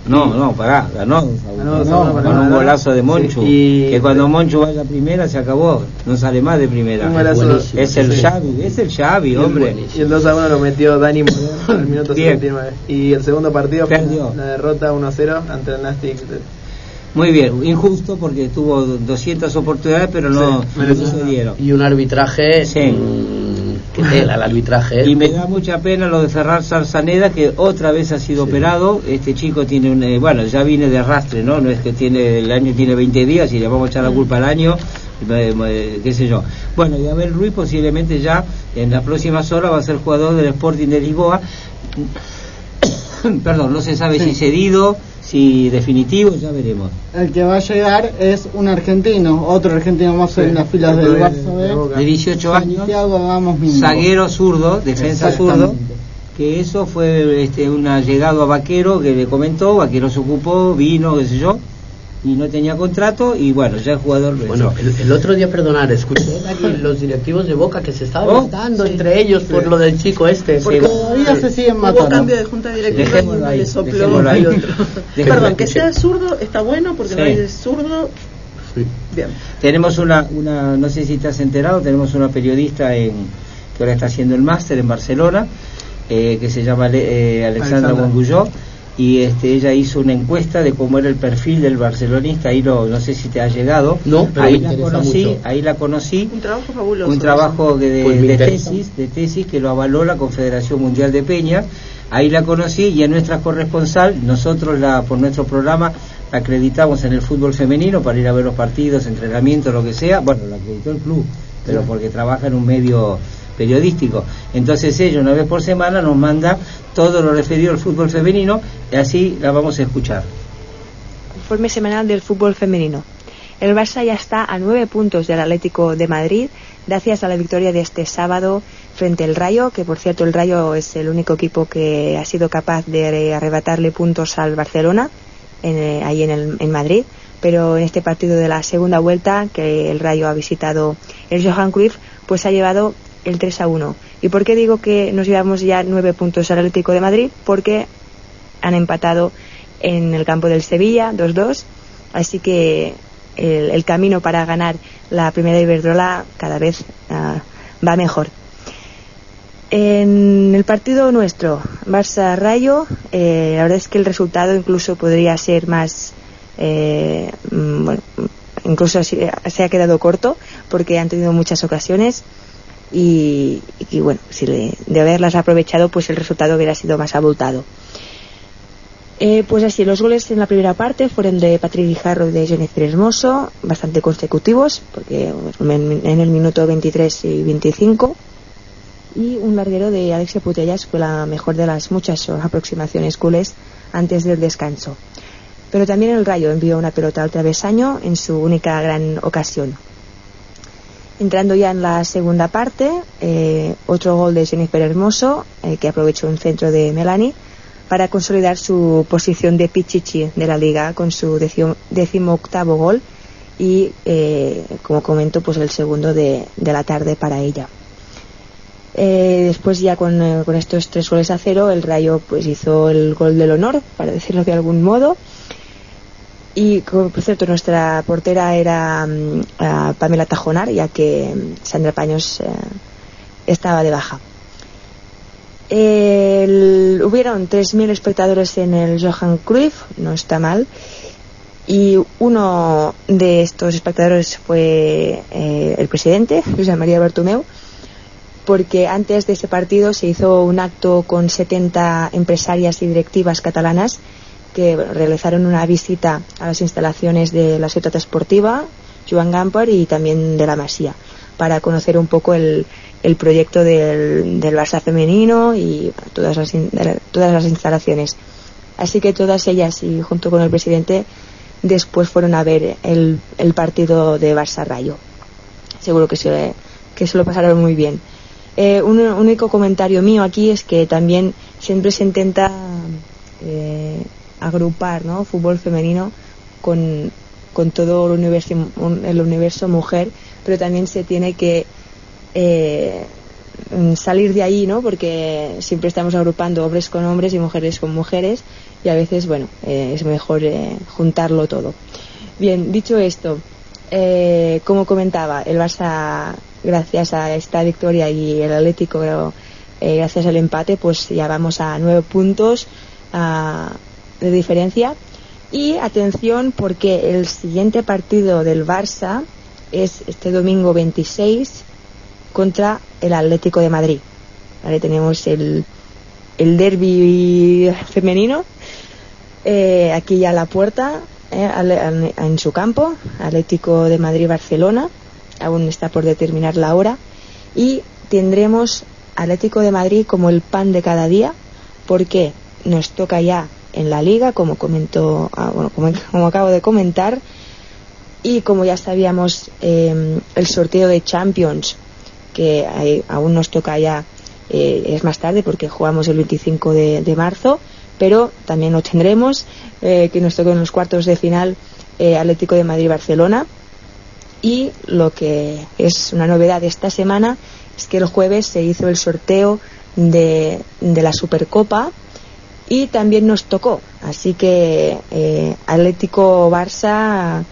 Speaker 1: No, no, pará, ganó.
Speaker 3: Ganó
Speaker 1: No,
Speaker 3: el
Speaker 1: un golazo de Monchu.
Speaker 3: Sí, y-
Speaker 1: que cuando Monchu vaya a primera se acabó. No sale más de primera.
Speaker 3: Un golazo-.
Speaker 1: Es el
Speaker 3: sí.
Speaker 1: Xavi, es el Xavi, hombre.
Speaker 3: Y el 2 a 1 lo metió Dani Moreno al minuto
Speaker 1: Bien.
Speaker 3: 79. Y el segundo partido fue
Speaker 1: Perdió.
Speaker 3: una derrota 1 a 0 ante el Nastic.
Speaker 1: Muy bien, injusto porque tuvo 200 oportunidades, pero no,
Speaker 3: Sí,
Speaker 1: no se dieron.
Speaker 5: Y un arbitraje.
Speaker 1: Sí.
Speaker 5: mm, que tela el arbitraje.
Speaker 1: Y me da mucha pena lo de Ferrar Zarzaneda, que otra vez ha sido operado. Este chico tiene un. eh, bueno, ya viene de arrastre, ¿no? No es que tiene el año tiene 20 días y le vamos a echar la culpa al año, eh, eh, qué sé yo. Bueno, y Abel Ruiz posiblemente ya en las próximas horas va a ser jugador del Sporting de Lisboa. Perdón, no se sabe
Speaker 4: Sí.
Speaker 1: si cedido, si definitivo, ya veremos.
Speaker 4: El que va a llegar es un argentino, otro argentino más en las filas del Barça B,
Speaker 1: De 18 años. Zaguero zurdo, defensa zurdo, que eso fue este una llegado a Vaquero que le comentó, Vaquero se ocupó, vino, qué sé yo, y no tenía contrato y bueno, ya el jugador lo
Speaker 5: Bueno,
Speaker 1: hizo.
Speaker 5: el, el otro día, perdonar, escuché aquí los directivos de Boca que se estaban
Speaker 1: Oh,
Speaker 5: matando entre ellos por lo del chico este.
Speaker 4: Porque
Speaker 5: Sí.
Speaker 4: todavía se siguen
Speaker 2: Hubo
Speaker 4: matando.
Speaker 2: cambio de junta directiva uno
Speaker 1: ahí,
Speaker 2: le sopló
Speaker 1: ahí.
Speaker 2: otro. Perdón, que sea zurdo está bueno porque no hay zurdo.
Speaker 5: Sí.
Speaker 2: Bien.
Speaker 1: Tenemos una, una, no sé si te has enterado, tenemos una periodista en, que ahora está haciendo el máster en Barcelona, eh, que se llama eh, Alexandra
Speaker 3: Alexandra.
Speaker 1: Bongulló, y este, ella hizo una encuesta de cómo era el perfil del barcelonista, ahí lo, no sé si te ha llegado,
Speaker 5: No, pero
Speaker 1: ahí
Speaker 5: me
Speaker 1: la conocí,
Speaker 5: mucho.
Speaker 1: ahí la conocí,
Speaker 2: Un trabajo fabuloso.
Speaker 1: un trabajo de,
Speaker 5: Pues
Speaker 1: de tesis, de tesis que lo avaló la Confederación Mundial de Peñas. Ahí la conocí y en nuestra corresponsal, nosotros la por nuestro programa la acreditamos en el fútbol femenino para ir a ver los partidos, entrenamientos, lo que sea. Bueno, la acreditó el club, pero porque trabaja en un medio periodístico. Entonces ella una vez por semana nos manda todo lo referido al fútbol femenino y así la vamos a escuchar.
Speaker 7: Informe semanal del fútbol femenino. El Barça ya está a nueve puntos del Atlético de Madrid, gracias a la victoria de este sábado frente al Rayo, que por cierto el Rayo es el único equipo que ha sido capaz de arrebatarle puntos al Barcelona, en, eh, ahí en, el, en Madrid. Pero en este partido de la segunda vuelta, que el Rayo ha visitado el Johan Cruyff, pues ha llevado el 3 a 1. ¿Y por qué digo que nos llevamos ya nueve puntos al Atlético de Madrid? Porque han empatado en el campo del Sevilla 2-2 así que el, el camino para ganar la primera Iberdrola cada vez ah, va mejor en el partido nuestro Barça Rayo eh, la verdad es que el resultado incluso podría ser más eh, mm, bueno, incluso se ha quedado corto porque han tenido muchas ocasiones y, y bueno si le- de haberlas aprovechado pues el resultado hubiera sido más abultado eh, pues así, los goles en la primera parte fueron de Patrick Guijarro de Jennifer Hermoso, bastante consecutivos, porque en el minuto 23 y 25. Y un larguero de Alexia Putellas fue la mejor de las muchas aproximaciones culés antes del descanso. Pero también el Rayo envió una pelota al travesaño en su única gran ocasión. Entrando ya en la segunda parte, eh, otro gol de Jennifer Hermoso, eh, que aprovechó un centro de Melanie, para consolidar su posición de pichichi de la liga con su décimo, octavo gol y, eh, como comento, pues el segundo de, la tarde para ella. Eh, después ya con, con estos tres goles a cero, el Rayo pues hizo el gol del honor, para decirlo de algún modo. Y por cierto, nuestra portera era mm, Pamela Tajonar, ya que mm, Sandra Paños eh, estaba de baja. El- hubieron 3.000 espectadores en el Johan Cruyff, no está mal. Y uno de estos espectadores fue eh, el presidente, José María Bartomeu, porque antes de ese partido se hizo un acto con 70 empresarias y directivas catalanas que realizaron una visita a las instalaciones de la Ciutat Esportiva, Joan Gamper y también de la Masía, para conocer un poco el, el proyecto del, del Barça femenino y todas las, todas las instalaciones. Así que todas ellas y junto con el presidente después fueron a ver el, el partido de Barça Rayo. Seguro que se, que se lo pasaron muy bien. Eh, un único comentario mío aquí es que también siempre se intenta eh, agrupar ¿no? fútbol femenino con, con todo el universo, un- el universo mujer, pero también se tiene que eh, salir de ahí, ¿no? Porque siempre estamos agrupando hombres con hombres y mujeres con mujeres y a veces, bueno, eh, es mejor eh, juntarlo todo. Bien, dicho esto, eh, como comentaba, el Barça, gracias a esta victoria y el Atlético, eh, gracias al empate, pues ya vamos a nueve puntos ah, de diferencia. Y atención, porque el siguiente partido del Barça es este domingo 26 contra el Atlético de Madrid. ¿Vale? Tenemos el, el derby femenino eh, aquí ya a la puerta, eh, en su campo, Atlético de Madrid-Barcelona, aún está por determinar la hora, y tendremos Atlético de Madrid como el pan de cada día, porque nos toca ya en la liga, como comentó, ah, bueno, como, como acabo de comentar, y como ya sabíamos, eh, el sorteo de Champions, que ahí aún nos toca ya, eh, es más tarde porque jugamos el 25 de, de marzo, pero también lo tendremos, eh, que nos toca en los cuartos de final eh, Atlético de Madrid-Barcelona. Y lo que es una novedad esta semana es que el jueves se hizo el sorteo de, de la Supercopa y también nos tocó. Así que eh, Atlético-Barça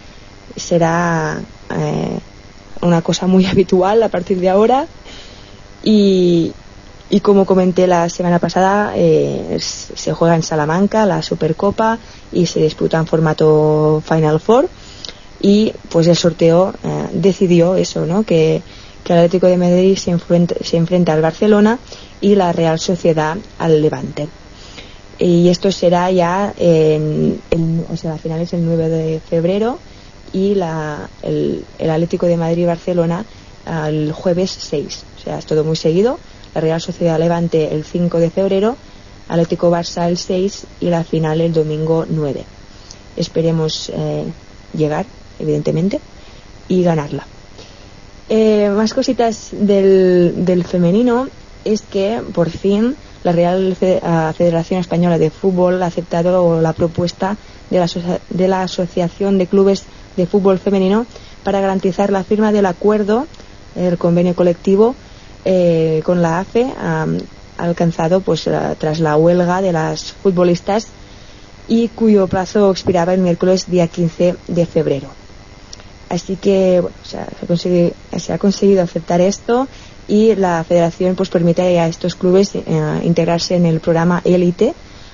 Speaker 7: será eh, una cosa muy habitual a partir de ahora. Y, como comenté la semana pasada, eh, se juega en Salamanca la Supercopa y se disputa en formato Final Four. Y pues el sorteo decidió eso, ¿no? Que, que el Atlético de Madrid se enfrenta al Barcelona y la Real Sociedad al Levante. Y esto será ya en, en- o sea, la final es el 9 de febrero y la, el, el Atlético de Madrid-Barcelona el jueves 6. O sea, es todo muy seguido. La Real Sociedad Levante el 5 de febrero, Atlético Barça el 6 y la final el domingo 9. Esperemos eh, llegar, evidentemente, y ganarla. Eh, más cositas del, del femenino es que por fin la Real Fe- Federación Española de Fútbol ha aceptado la propuesta de la, de la Asociación de Clubes de Fútbol Femenino para garantizar la firma del acuerdo, el convenio colectivo eh, con la AFE alcanzado pues ah, tras la huelga de las futbolistas y cuyo plazo expiraba el miércoles día 15 de febrero. Así que se, ha se ha conseguido aceptar esto y la federación pues permite a estos clubes eh, integrarse en el programa élite,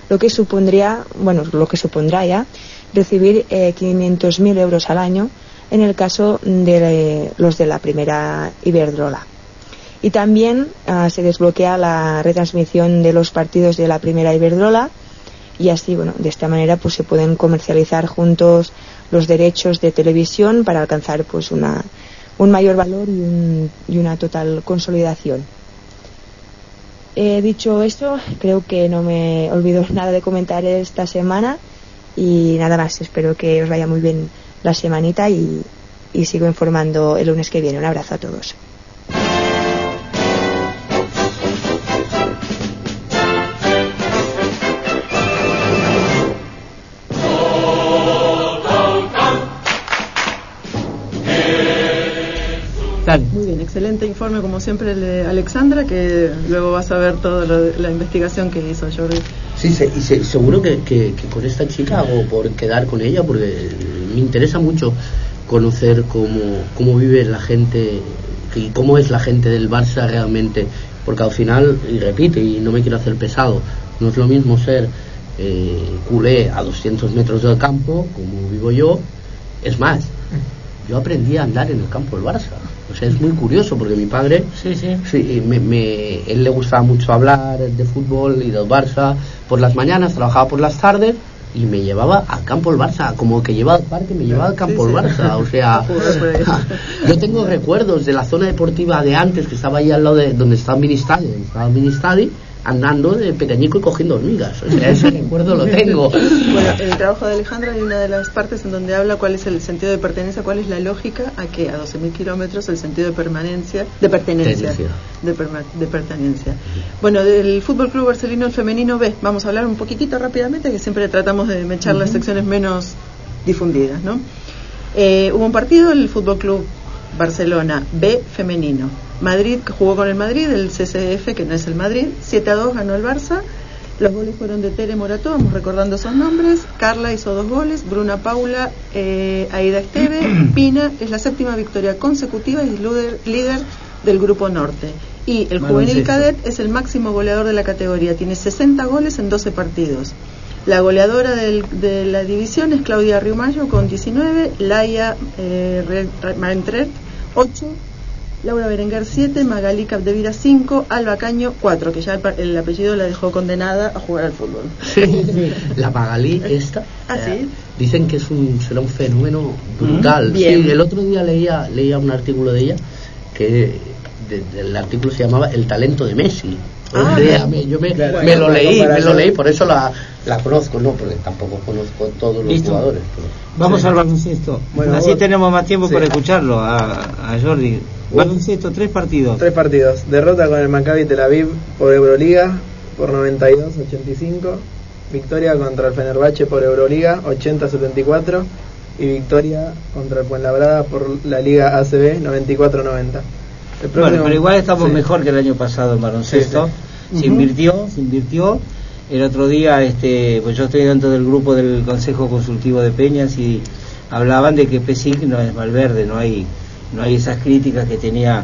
Speaker 7: lo que supondría, bueno, lo que supondrá ya recibir eh, 500.000 euros al año en el caso de eh, los de la primera Iberdrola. Y también ah, se desbloquea la retransmisión de los partidos de la primera Iberdrola y así, bueno, de esta manera pues se pueden comercializar juntos los derechos de televisión para alcanzar pues una, un mayor valor y, un- y una total consolidación. He dicho esto, creo que no me olvido nada de comentar esta semana y nada más, espero que os vaya muy bien la semanita y sigo informando el lunes que viene. Un abrazo a todos.
Speaker 2: Excelente informe como siempre de Alexandra, que luego vas a ver toda la investigación que hizo Jordi.
Speaker 5: Sí, se- y se- seguro que, que- que con esta chica hago por quedar con ella, porque me interesa mucho conocer cómo, cómo vive la gente y cómo es la gente del Barça realmente, porque al final, y repito, y no me quiero hacer pesado, no es lo mismo ser eh, culé a 200 metros del campo, como vivo yo, es más, yo aprendí a andar en el campo del Barça. O sea, es muy curioso porque mi padre
Speaker 1: Sí, sí.
Speaker 5: Sí, me, me- él le gustaba mucho hablar de fútbol y del Barça por las mañanas, trabajaba por las tardes y me llevaba al campo del Barça, como que llevaba al parque, me llevaba al campo del
Speaker 2: sí.
Speaker 5: Barça, o sea, yo tengo recuerdos de la zona deportiva de antes, que estaba ahí al lado de donde estaba el Ministadi, estaba el Ministadi, andando de pequeñico y cogiendo hormigas, o sea, ese recuerdo lo tengo.
Speaker 2: Bueno, en el trabajo de Alejandra hay una de las partes en donde habla cuál es el sentido de pertenencia, cuál es la lógica a que a 12.000 kilómetros el sentido de permanencia, de pertenencia, de, perma- de pertenencia. Bueno, del Fútbol Club Barcelona el femenino B, vamos a hablar un poquitito rápidamente, que siempre tratamos de mechar las secciones menos difundidas, ¿no? Eh, hubo un partido, el Fútbol Club Barcelona B femenino. Madrid que jugó con el Madrid, el CCF que no es el Madrid, 7 a 2 ganó el Barça. Los goles fueron de Tere Morató, vamos recordando esos nombres. Carla hizo dos goles, Bruna Paula, eh, Aida Esteve, Pina es la séptima victoria consecutiva y es líder, líder del grupo norte. Y el juvenil cadet es el máximo goleador de la categoría, tiene 60 goles en 12 partidos. La goleadora del- de la división es Claudia Riumayo con 19, Laia eh, Re- Re- Marentret 8, Laura Berenguer 7, Magalí Capdevira 5, Alba Caño 4, que ya el, el apellido la dejó condenada a jugar al fútbol.
Speaker 5: La Magalí esta
Speaker 2: Ah,
Speaker 5: eh,
Speaker 2: ¿sí?
Speaker 5: dicen que es un será un fenómeno brutal.
Speaker 2: Mm, bien.
Speaker 5: Sí, el otro día leía leía un artículo de ella que de- del artículo se llamaba El talento de Messi.
Speaker 2: Ah,
Speaker 5: yo me,
Speaker 3: Claro,
Speaker 5: me lo leí, me lo leí, por eso la, la conozco, no, porque tampoco conozco todos los
Speaker 1: Listo.
Speaker 5: jugadores. pero-
Speaker 1: Vamos
Speaker 3: Sí.
Speaker 1: al baloncesto.
Speaker 3: Bueno,
Speaker 1: Así
Speaker 3: vos-
Speaker 1: tenemos más tiempo
Speaker 3: sí.
Speaker 1: para escucharlo a, a Jordi. Baloncesto, tres partidos.
Speaker 3: Tres partidos. Derrota con el Maccabi Tel Aviv por Euroliga por 92-85. Victoria contra el Fenerbahce por Euroliga 80-74. Y victoria contra el Fuenlabrada por la Liga ACB 94-90.
Speaker 1: Bueno, pero igual estamos
Speaker 3: sí.
Speaker 1: mejor que el año pasado en baloncesto.
Speaker 3: Sí,
Speaker 1: Se invirtió, se invirtió. El otro día, este, pues yo estoy dentro del grupo del Consejo Consultivo de Peñas y hablaban de que Pesic no es Valverde, no hay, no hay esas críticas que tenía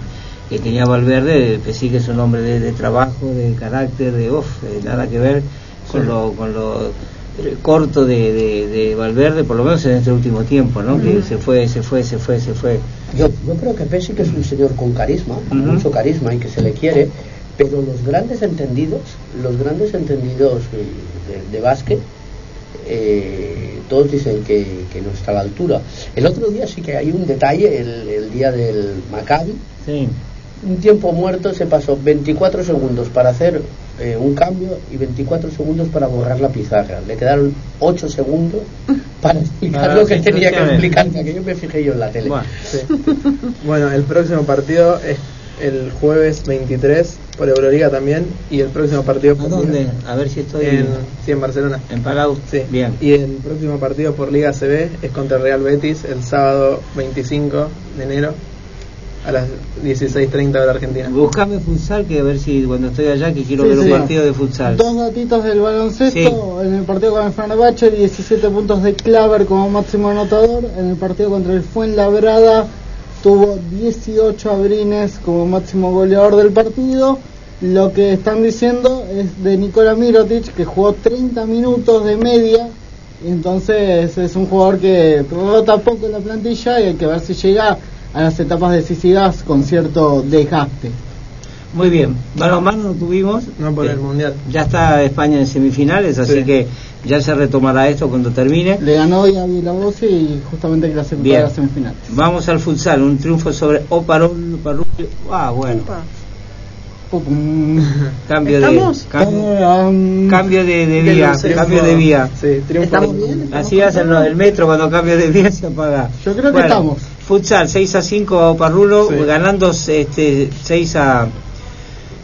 Speaker 1: que tenía Valverde. Pesic es un hombre de, de trabajo, de carácter, de eh, nada que ver con lo, con lo corto de, de, de Valverde, por lo menos en este último tiempo, ¿no? Que se fue, se fue, se fue, se fue.
Speaker 5: Yo, yo creo que Pesci que es un señor con carisma,
Speaker 1: Ujú.
Speaker 5: mucho carisma y que se le quiere, pero los grandes entendidos, los grandes entendidos de, de básquet, eh, todos dicen que, que no está a la altura. El otro día sí que hay un detalle, el, el día del Maccabi,
Speaker 1: Sí.
Speaker 5: Un tiempo muerto se pasó 24 segundos para hacer eh, un cambio y 24 segundos para borrar la pizarra. Le quedaron 8 segundos para explicar lo que tenía que explicar, que aquello me fijé yo en la tele.
Speaker 1: Bueno.
Speaker 3: Sí. bueno, el próximo partido es el jueves 23 por Euroliga también. Y el próximo partido
Speaker 1: ¿A
Speaker 3: por
Speaker 1: dónde?
Speaker 3: Liga-
Speaker 1: A ver si estoy
Speaker 3: En, sí, en Barcelona.
Speaker 1: en Palau.
Speaker 3: Sí.
Speaker 1: Bien.
Speaker 3: Y el próximo partido por Liga CB es contra el Real Betis el sábado 25 de enero a las 16.30 de la Argentina.
Speaker 1: Buscame futsal, que a ver si cuando estoy allá, que quiero
Speaker 4: Sí,
Speaker 1: ver un partido de futsal.
Speaker 4: Dos datitos del baloncesto. En el partido con el Fenerbahce, 17 puntos de Claver como máximo anotador. En el partido contra el Fuenlabrada, tuvo 18 abrines como máximo goleador del partido. Lo que están diciendo es de Nikola Mirotic, que jugó 30 minutos de media. Y entonces es un jugador que rota poco en la plantilla y hay que ver si llega a las etapas decisivas con cierto desgaste.
Speaker 1: Muy bien. Balonmano no tuvimos.
Speaker 3: No por
Speaker 1: Eh,
Speaker 3: el Mundial.
Speaker 1: Ya está España en semifinales, así
Speaker 3: Sí.
Speaker 1: que ya se retomará esto cuando termine.
Speaker 4: Le ganó hoy a Vilavoce y justamente clasificó a las semifinales.
Speaker 1: Vamos al futsal, un triunfo sobre Oparol Parrullo. Ah, bueno. Cambio
Speaker 2: ¿Estamos?
Speaker 1: de cambio, cambio de, vía, cambio de vía.
Speaker 3: Sí, triunfo.
Speaker 2: ¿Estamos bien?
Speaker 1: Así hacen el metro cuando cambia de vía se apaga.
Speaker 4: Yo creo que
Speaker 1: Bueno,
Speaker 4: estamos.
Speaker 1: Futsal 6 a 5 a Oparrulo,
Speaker 3: Sí.
Speaker 1: ganando este 6 a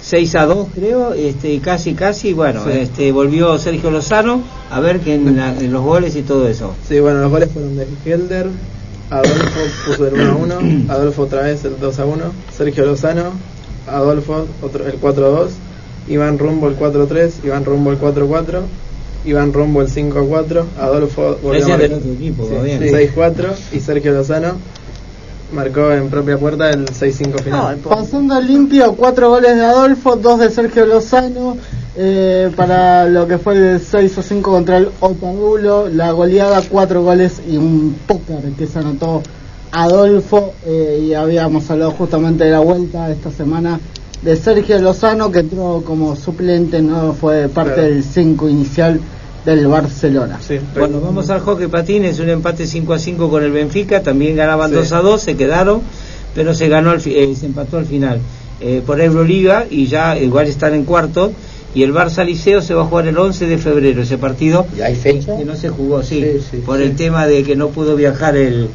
Speaker 1: 6 a 2 creo, este casi casi, bueno,
Speaker 3: Sí.
Speaker 1: este volvió Sergio Lozano a ver que en, la- en los goles y todo eso.
Speaker 3: Sí, bueno, los goles fueron de Helder, Adolfo puso el 1 a 1, Adolfo otra vez el 2 a 1, Sergio Lozano, Adolfo otro, el 4 a 2, Iván Rumbo el 4 a 3, Iván Rumbo el 4 a 4, Iván Rumbo el 5 a 4, Adolfo volvió marcar
Speaker 1: otro equipo,
Speaker 3: sí,
Speaker 1: va bien.
Speaker 3: 6 4 y Sergio Lozano marcó en propia puerta el 6 5 final.
Speaker 2: Pobre.
Speaker 4: Pasando limpio, cuatro goles de Adolfo, dos de Sergio Lozano, eh, para lo que fue el 6 o 5 contra el Otarulo, la goleada, cuatro goles y un póker que se anotó Adolfo, eh, y habíamos hablado justamente de la vuelta esta semana de Sergio Lozano, que entró como suplente, no fue parte
Speaker 3: Claro.
Speaker 4: del 5 inicial del Barcelona.
Speaker 3: Sí,
Speaker 1: Bueno, vamos al hockey patines, un empate 5 a 5 con el Benfica, también ganaban
Speaker 3: Sí.
Speaker 1: 2 a 2, se quedaron, pero se ganó al fi- eh, se empató al final eh, por Euroliga y ya igual están en cuarto y el Barça Liceo se va a jugar el 11 de febrero ese partido
Speaker 5: ¿Ya hay fecha?
Speaker 1: que no se jugó, sí,
Speaker 5: Sí, sí,
Speaker 1: por
Speaker 5: sí.
Speaker 1: el tema de que no pudo viajar el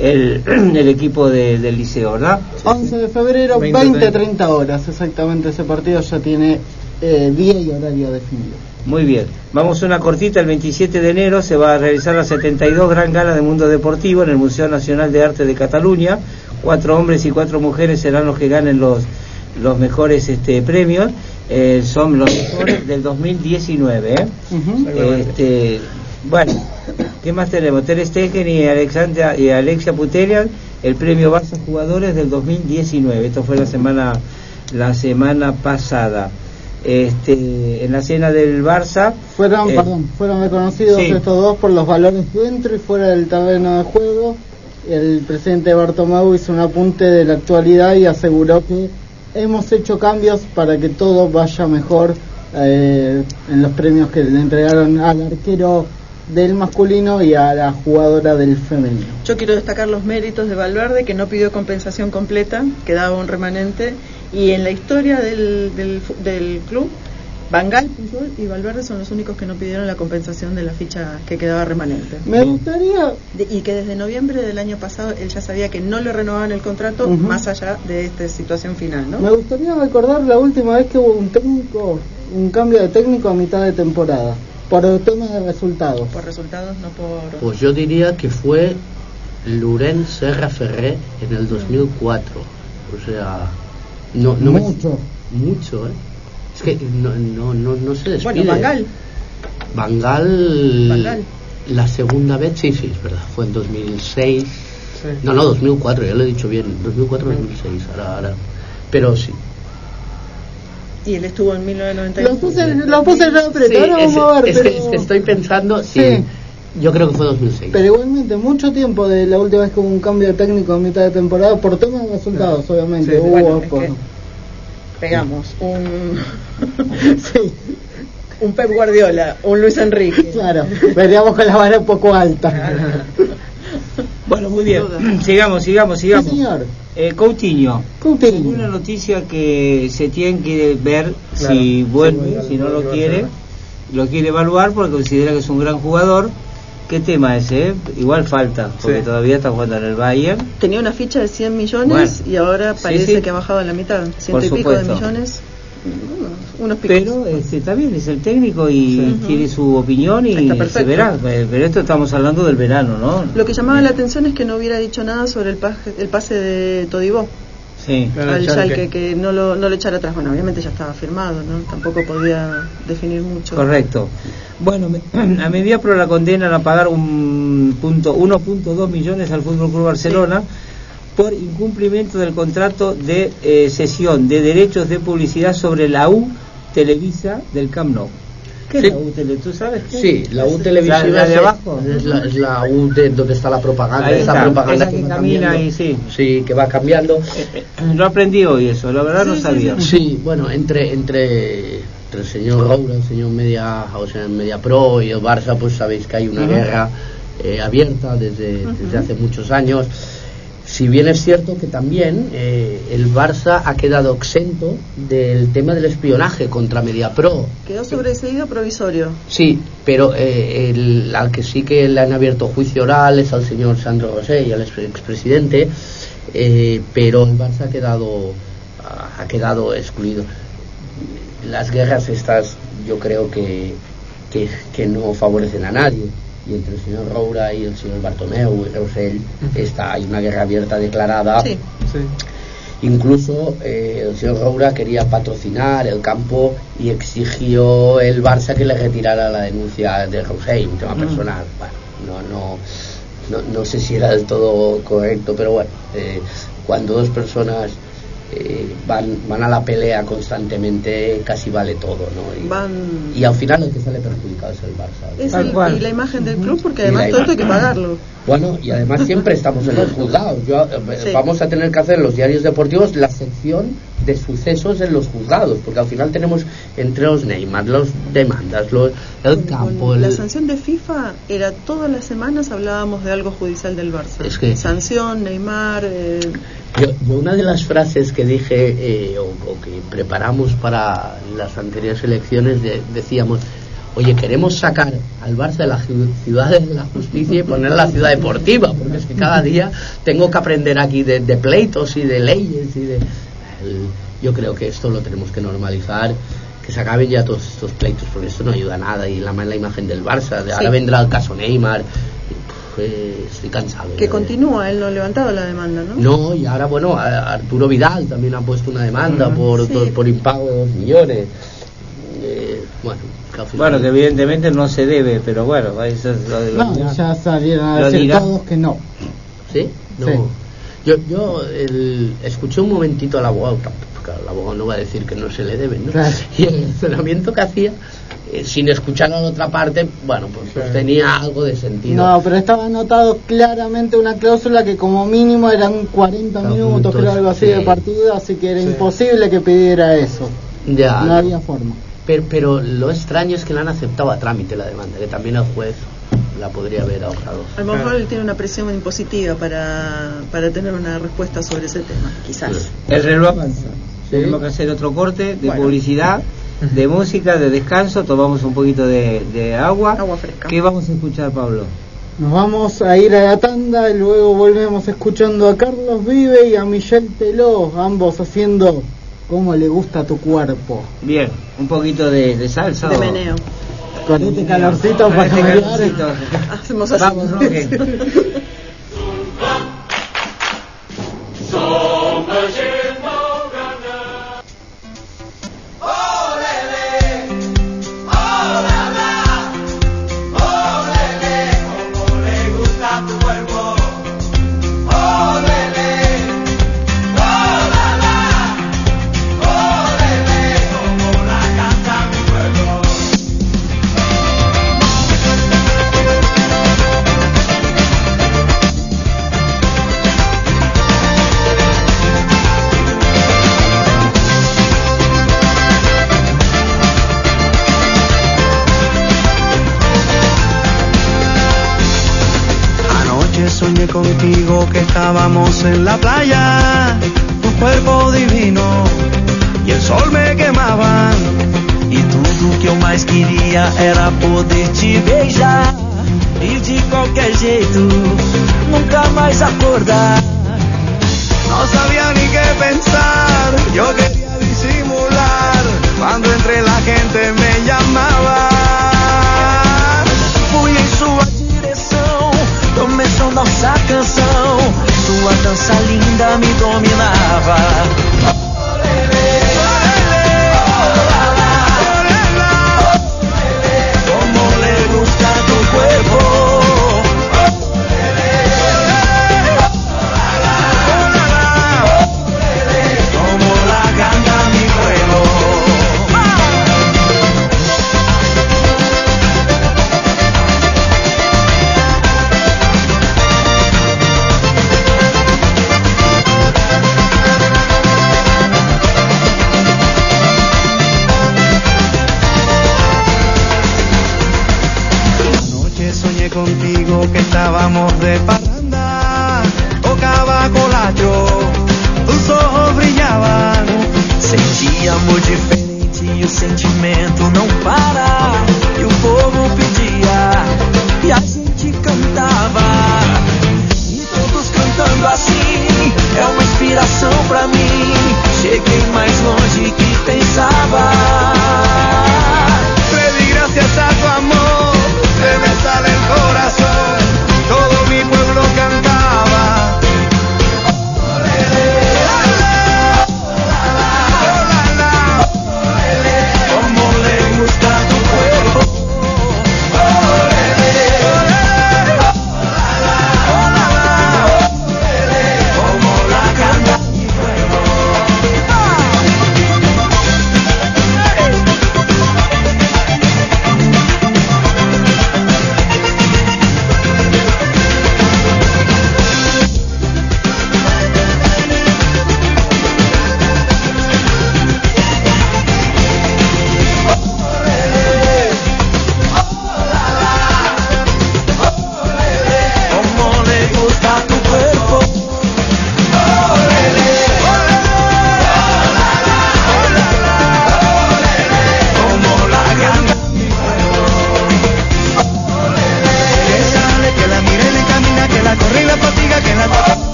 Speaker 1: el, el equipo de- del liceo, ¿verdad?
Speaker 4: 11 de febrero,
Speaker 3: 20,
Speaker 4: 20-30 horas, exactamente ese partido ya tiene eh, día y horario definido.
Speaker 1: Muy bien, vamos a una cortita, el 27 de enero se va a realizar la 72 Gran Gala de Mundo Deportivo en el Museo Nacional de Arte de Cataluña. Cuatro hombres y cuatro mujeres serán los que ganen los, los mejores este, premios. Eh, son los mejores del 2019. ¿eh?
Speaker 4: Ujú.
Speaker 1: Este, bueno, ¿qué más tenemos? Ter Stegen y, Alexandra, y Alexia Puterian, el premio Barça Jugadores del 2019. Esto fue la semana la semana pasada. Este, en la cena del Barça
Speaker 4: Fueron,
Speaker 1: eh,
Speaker 4: perdón, fueron reconocidos
Speaker 1: sí.
Speaker 4: estos dos por los valores dentro y fuera del terreno de juego. El presidente Bartomeu hizo un apunte de la actualidad y aseguró que hemos hecho cambios para que todo vaya mejor eh, en los premios que le entregaron al arquero del masculino y a la jugadora del femenino.
Speaker 2: Yo quiero destacar los méritos de Valverde, que no pidió compensación completa, quedaba un remanente, y en la historia del, del, del club, Bangal, y Valverde son los únicos que no pidieron la compensación de la ficha que quedaba remanente.
Speaker 4: Me gustaría
Speaker 2: De- y que desde noviembre del año pasado él ya sabía que no le renovaban el contrato más allá de esta situación final, ¿no?
Speaker 4: Me gustaría recordar la última vez que hubo un técnico, un cambio de técnico a mitad de temporada, por el tema de resultados.
Speaker 2: Por resultados, no por...
Speaker 5: Pues yo diría que fue Lorenz Serra Ferré en el 2004. O sea, no, no me-
Speaker 4: Mucho.
Speaker 5: mucho, ¿eh? Es que no, no, no, no se despide.
Speaker 2: Bueno, Bangal,
Speaker 5: Bangal,
Speaker 2: Bangal.
Speaker 5: la segunda vez, sí, sí, es verdad, fue en 2006.
Speaker 3: Sí.
Speaker 5: No, no, 2004, ya lo he dicho bien, 2004-2006, ahora, ahora. Pero sí.
Speaker 2: Y él estuvo en 1991.
Speaker 4: Lo puse, lo puse
Speaker 5: Sí,
Speaker 4: ahora
Speaker 5: es,
Speaker 4: vamos a ver,
Speaker 5: es
Speaker 4: pero,
Speaker 5: que, es que estoy pensando, sí,
Speaker 4: Sí.
Speaker 5: yo creo que fue 2006.
Speaker 4: pero igualmente mucho tiempo de la última vez que hubo un cambio de técnico a mitad de temporada por temas de resultados, obviamente.
Speaker 3: Sí,
Speaker 4: hubo
Speaker 2: bueno, es
Speaker 4: por-
Speaker 2: que pegamos un
Speaker 4: Sí,
Speaker 2: un Pep Guardiola, un Luis Enrique.
Speaker 4: claro, veríamos con la vara un poco alta.
Speaker 1: Bueno, muy bien.
Speaker 2: Duda.
Speaker 1: sigamos, sigamos,
Speaker 4: Sí,
Speaker 1: sigamos.
Speaker 4: señor.
Speaker 1: Eh, Coutinho.
Speaker 4: Coutinho.
Speaker 1: Una noticia que se tiene que ver
Speaker 3: Claro,
Speaker 1: si vuelve, si no lo quiere, lo quiere evaluar porque considera que es un gran jugador. ¿Qué tema ese? eh? Igual falta, porque
Speaker 3: Sí.
Speaker 1: todavía está jugando en el Bayern.
Speaker 2: Tenía una ficha de 100 millones
Speaker 1: Bueno.
Speaker 2: y ahora parece
Speaker 1: sí.
Speaker 2: que ha bajado a la mitad, ciento y pico de millones. Unos, unos picos.
Speaker 1: Pero este, está bien, es el técnico y
Speaker 2: Sí.
Speaker 1: tiene su opinión y se verá. Eh, Pero esto estamos hablando del verano, ¿no?
Speaker 2: Lo que llamaba la atención es que no hubiera dicho nada sobre el, paje- el pase de Todibó
Speaker 1: Sí.
Speaker 3: Claro,
Speaker 2: al
Speaker 3: Schalke.
Speaker 2: Schalke, que no lo, no lo echara atrás. Bueno, obviamente ya estaba firmado, ¿no? Tampoco podía definir mucho.
Speaker 1: Correcto. Bueno, me- a Mediapro la condenan a pagar un punto 1.2 millones al Fútbol Club Barcelona por incumplimiento del contrato de eh, cesión de derechos de publicidad sobre la U Televisa del Camp Nou. ¿Qué es
Speaker 5: Sí.
Speaker 1: la U Tele? ¿Tú sabes qué?
Speaker 5: Sí, la U televisiva
Speaker 1: La- la de
Speaker 5: es-
Speaker 1: abajo.
Speaker 5: es la, es la U de donde está la propaganda,
Speaker 1: Ahí
Speaker 5: esa
Speaker 1: está,
Speaker 5: propaganda
Speaker 1: esa que
Speaker 5: va
Speaker 1: camina y sí.
Speaker 5: Sí, que va cambiando.
Speaker 1: Eh, eh, Lo aprendí hoy eso, la verdad no sabía.
Speaker 5: Sí, bueno, entre entre, entre el señor Roura, el señor Media, o sea, Media Pro y el Barça, pues sabéis que hay una
Speaker 1: Ujú.
Speaker 5: guerra eh, abierta desde, desde hace muchos años. Si bien es cierto que también eh, el Barça ha quedado exento del tema del espionaje contra Mediapro.
Speaker 2: Quedó sobreseído provisorio.
Speaker 5: Sí, pero eh, el, al que sí que le han abierto juicio oral es al señor Sandro Rosé y al ex- expresidente, eh, pero el Barça ha quedado, ha quedado excluido. Las guerras estas yo creo que, que, que no favorecen a nadie y entre el señor Roura y el señor Bartomeu y Rosell está hay una guerra abierta declarada
Speaker 2: Sí.
Speaker 3: Sí.
Speaker 5: Incluso eh, el señor Roura quería patrocinar el campo y exigió el Barça que le retirara la denuncia de Rosell, un tema personal. Bueno, no, no, no, no sé si era del todo correcto, pero bueno, eh, cuando dos personas eh, van, van a la pelea constantemente, casi vale todo, ¿no? Y,
Speaker 2: Van-
Speaker 5: y al final el que sale perjudicado es el Barça.
Speaker 2: Es el- y la imagen del club, porque además todo esto hay que pagarlo.
Speaker 5: Bueno, y además siempre estamos en los juzgados. Yo, eh,
Speaker 2: Sí.
Speaker 5: Vamos a tener que hacer en los diarios deportivos la sección de sucesos en los juzgados, porque al final tenemos entre los Neymar, los demandas, los, el campo.
Speaker 2: la sanción de FIFA era todas las semanas hablábamos de algo judicial del Barça.
Speaker 5: Es que-
Speaker 2: Sanción, Neymar, eh,
Speaker 5: Yo, yo una de las frases que dije eh, o, o que preparamos para las anteriores elecciones de- decíamos, oye, queremos sacar al Barça de la ciu- ciudad de la justicia y poner la ciudad deportiva, porque es que cada día tengo que aprender aquí de, de pleitos y de leyes y de... el- yo creo que esto lo tenemos que normalizar que se acaben ya todos estos pleitos porque esto no ayuda a nada y la mala imagen del Barça de ahora vendrá el caso Neymar eh, estoy cansado
Speaker 2: que
Speaker 5: ya
Speaker 2: continúa, él no ha levantado la demanda, ¿no?
Speaker 5: no, y ahora, bueno, Arturo Vidal también ha puesto una demanda por,
Speaker 2: Sí.
Speaker 5: por, por impago de dos millones. Eh, bueno, que
Speaker 1: Bueno, evidentemente no se debe, pero bueno, eso es lo de los
Speaker 4: No, ya salieron a decir
Speaker 1: dirá.
Speaker 4: todos que no.
Speaker 5: ¿Sí? No.
Speaker 4: Sí.
Speaker 5: Yo, yo el- escuché un momentito al abogado, porque el abogado no va a decir que no se le debe, ¿no?
Speaker 4: Claro.
Speaker 5: Y el razonamiento que hacía, eh, sin escuchar a la otra parte, bueno, pues, pues tenía algo de sentido.
Speaker 4: No, pero estaba anotado claramente una cláusula que como mínimo eran 40
Speaker 5: Los
Speaker 4: minutos,
Speaker 5: minutos,
Speaker 4: creo algo así
Speaker 5: sí.
Speaker 4: de partido, así que era
Speaker 3: Sí.
Speaker 4: imposible que pidiera eso.
Speaker 5: Ya,
Speaker 4: No había forma.
Speaker 5: Pero, pero lo extraño es que le han aceptado a trámite la demanda, que también el juez la podría haber ahorrado.
Speaker 2: A lo mejor él tiene una presión impositiva para, para tener una respuesta sobre ese tema, quizás.
Speaker 1: El reloj avanza.
Speaker 5: Sí.
Speaker 1: Tenemos que hacer otro corte de
Speaker 2: Bueno.
Speaker 1: publicidad, de música, de descanso. Tomamos un poquito de, de agua.
Speaker 2: Agua fresca.
Speaker 1: ¿Qué vamos a escuchar, Pablo?
Speaker 4: Nos vamos a ir a la tanda y luego volvemos escuchando a Carlos Vive y a Michelle Teló, ambos haciendo como le gusta tu cuerpo.
Speaker 1: Bien, un poquito de, de salsa.
Speaker 2: De
Speaker 1: o-
Speaker 2: meneo.
Speaker 4: Con este calorcito para
Speaker 1: este calorcito.
Speaker 2: Hacemos así.
Speaker 1: Vamos, Roque.
Speaker 8: en la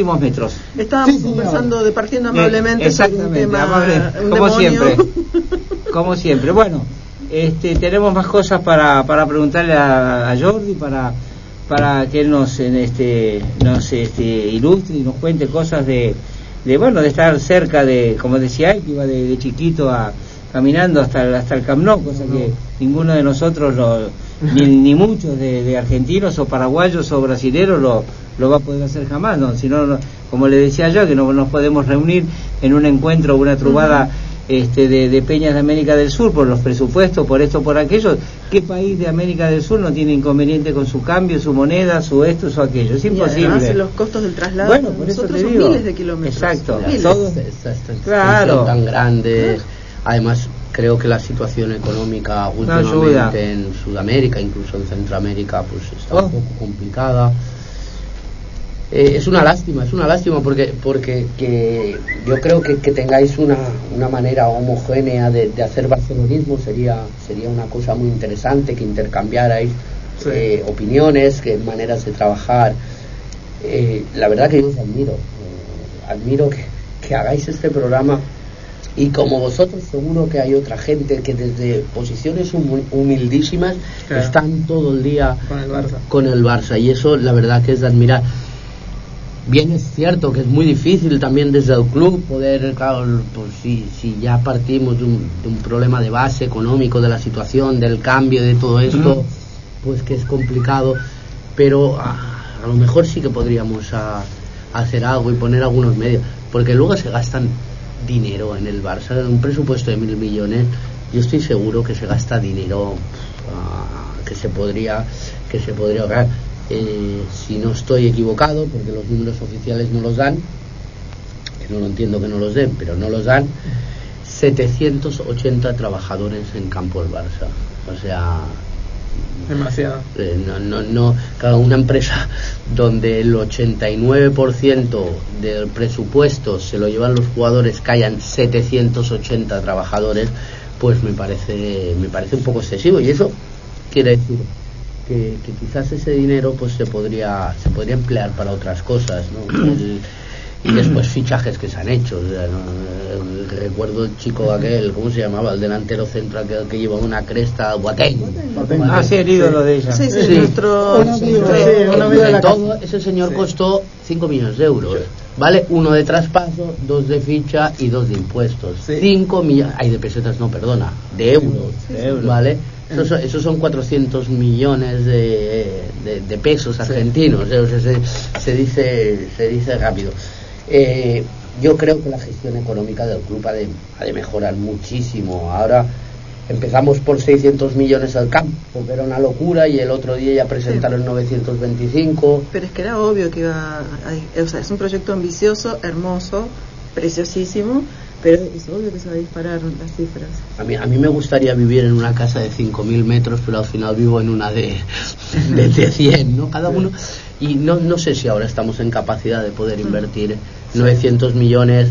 Speaker 1: últimos metros.
Speaker 2: Estábamos
Speaker 4: Sí,
Speaker 2: conversando, departiendo
Speaker 1: Eh,
Speaker 2: amablemente sobre un tema,
Speaker 1: amable,
Speaker 2: un
Speaker 1: como
Speaker 2: demonio.
Speaker 1: siempre. Como siempre. Bueno, este, tenemos más cosas para, para preguntarle a, a Jordi para para que él nos en este nos este, ilustre y nos cuente cosas de, de bueno de estar cerca de como decía él que iba de, de chiquito a caminando hasta el, hasta el Camp Nou, cosa que ninguno de nosotros lo, ni, ni muchos de, de argentinos o paraguayos o brasileros lo, lo va a poder hacer jamás, ¿no? Si no, como le decía yo, que no nos podemos reunir en un encuentro o una trubada este, de, de peñas de América del Sur por los presupuestos, por esto, por aquello. ¿Qué país de América del Sur no tiene inconveniente con su cambio, su moneda, su esto, su aquello? Es
Speaker 2: Y
Speaker 1: imposible.
Speaker 2: además los costos del traslado
Speaker 1: Bueno, por eso
Speaker 2: nosotros
Speaker 1: te
Speaker 2: son
Speaker 1: digo.
Speaker 2: miles de kilómetros.
Speaker 1: Exacto.
Speaker 2: Miles.
Speaker 1: Todo-
Speaker 5: Esta, esta extensión
Speaker 1: Claro.
Speaker 5: tan grande. Además, creo que la situación económica últimamente en Sudamérica, incluso en Centroamérica, pues está
Speaker 1: Oh.
Speaker 5: un poco complicada. Eh, es una lástima, es una lástima porque porque que yo creo que, que tengáis una, una manera homogénea de, de hacer barcelonismo sería sería una cosa muy interesante que intercambiarais
Speaker 3: Sí.
Speaker 5: eh, opiniones, que maneras de trabajar. Eh, la verdad que yo os admiro, eh, admiro que, que hagáis este programa y como vosotros seguro que hay otra gente que desde posiciones hum- humildísimas
Speaker 3: Claro.
Speaker 5: están todo el día
Speaker 3: Con el Barça.
Speaker 5: con el Barça y eso la verdad que es de admirar. Bien es cierto que es muy difícil también desde el club poder, claro, pues si, si ya partimos de un, de un problema de base económico, de la situación, del cambio, de todo esto, pues que es complicado, pero a, a lo mejor sí que podríamos a- hacer algo y poner algunos medios, porque luego se gastan dinero en el Barça, un presupuesto de mil millones, yo estoy seguro que se gasta dinero ah, que se podría que se podría ahorrar. Eh, si no estoy equivocado, porque los números oficiales no los dan, que no lo entiendo que no los den, pero no los dan, 780 trabajadores en campo del Barça. O sea,
Speaker 3: Demasiado.
Speaker 5: eh, no, no, no, claro, una empresa donde el 89% del presupuesto se lo llevan los jugadores, hayan 780 trabajadores, pues me parece, me parece un poco excesivo. Y eso quiere decir que, que quizás ese dinero pues se podría, se podría emplear para otras cosas, ¿no? El- y después fichajes que se han hecho. o sea, ¿no? Recuerdo el chico aquel, ¿cómo se llamaba? El delantero central que, que llevaba una cresta, Boateng.
Speaker 1: Ah, sí, el ídolo de ella.
Speaker 2: Sí, sí,
Speaker 5: Sí.
Speaker 2: nuestro...
Speaker 5: Ese señor
Speaker 3: Sí.
Speaker 5: costó 5 millones de euros. ¿Vale? Uno de traspaso, dos de ficha y dos de impuestos.
Speaker 3: Sí.
Speaker 5: 5 millones. Ay, de pesetas, no, perdona. De euros.
Speaker 1: De euros.
Speaker 5: ¿Vale? Esos, son- esos son 400 millones de, de- de pesos argentinos. ¿eh? O sea, se, se dice, se dice rápido. Eh, yo creo que la gestión económica del club ha de, ha de mejorar muchísimo. Ahora empezamos por 600 millones al campo, que era una locura, y el otro día ya presentaron 925.
Speaker 2: Pero es que era obvio que iba a, o sea, es un proyecto ambicioso, hermoso, preciosísimo, pero es obvio que se va a disparar las cifras.
Speaker 5: A mí, a mí me gustaría vivir en una casa de 5.000 metros, pero al final vivo en una de, de, de 100, ¿no? Cada uno. Y no, no sé si ahora estamos en capacidad de poder invertir 900 millones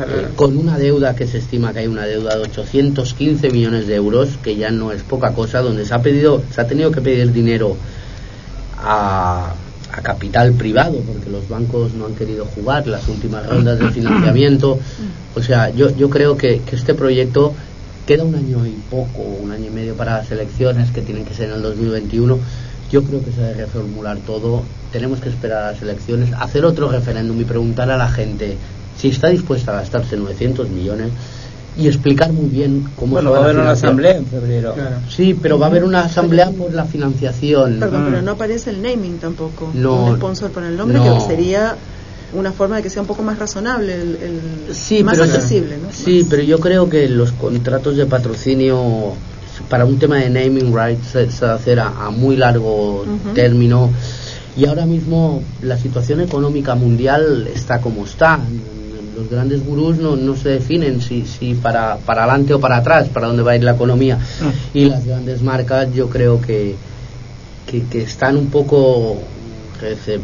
Speaker 5: eh, con una deuda que se estima que hay una deuda de 815 millones de euros, que ya no es poca cosa, donde se ha pedido, se ha tenido que pedir dinero a, a capital privado, porque los bancos no han querido jugar las últimas rondas de financiamiento. O sea, yo, yo creo que, que este proyecto queda un año y poco, un año y medio para las elecciones que tienen que ser en el 2021. Yo creo que se debe reformular todo. Tenemos que esperar a las elecciones, hacer otro referéndum y preguntar a la gente si está dispuesta a gastarse 900 millones y explicar muy bien cómo
Speaker 1: Bueno,
Speaker 5: se
Speaker 1: va a
Speaker 5: va
Speaker 1: haber una asamblea en febrero.
Speaker 3: Claro.
Speaker 5: Sí, pero va a haber una asamblea por la financiación.
Speaker 2: Perdón,
Speaker 1: Mm.
Speaker 2: pero no aparece el naming tampoco.
Speaker 5: No.
Speaker 2: un sponsor para el nombre
Speaker 5: No.
Speaker 2: que sería una forma de que sea un poco más razonable, el, el-
Speaker 5: Sí,
Speaker 2: más
Speaker 5: pero
Speaker 2: accesible, ¿no?
Speaker 5: Sí,
Speaker 2: Más-
Speaker 5: pero yo creo que los contratos de patrocinio para un tema de naming rights se, se va a hacer a, a muy largo término y ahora mismo la situación económica mundial está como está. Los grandes gurús no, no se definen si, si para, para adelante o para atrás, para dónde va a ir la economía. Y las grandes marcas yo creo que, que, que están un poco rece-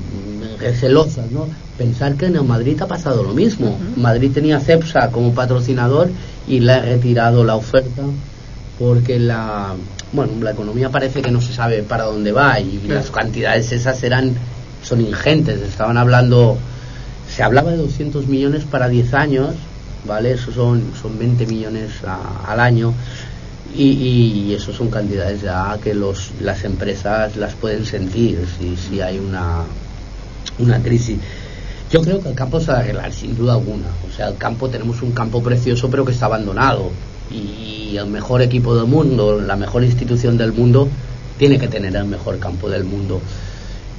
Speaker 5: recelosas, ¿no? Pensar que en el Madrid ha pasado lo mismo. Madrid tenía Cepsa como patrocinador y le ha retirado la oferta porque la bueno la economía parece que no se sabe para dónde va y
Speaker 3: Claro.
Speaker 5: las cantidades esas serán son ingentes. Estaban hablando, se hablaba de 200 millones para 10 años, ¿vale? Eso son, son 20 millones al año. Y, y eso son cantidades ya que los, las empresas las pueden sentir si, si hay una, una crisis. Yo creo que el campo se va a arreglar, sin duda alguna. O sea, el campo, tenemos un campo precioso, pero que está abandonado. Y el mejor equipo del mundo, la mejor institución del mundo, tiene que tener el mejor campo del mundo.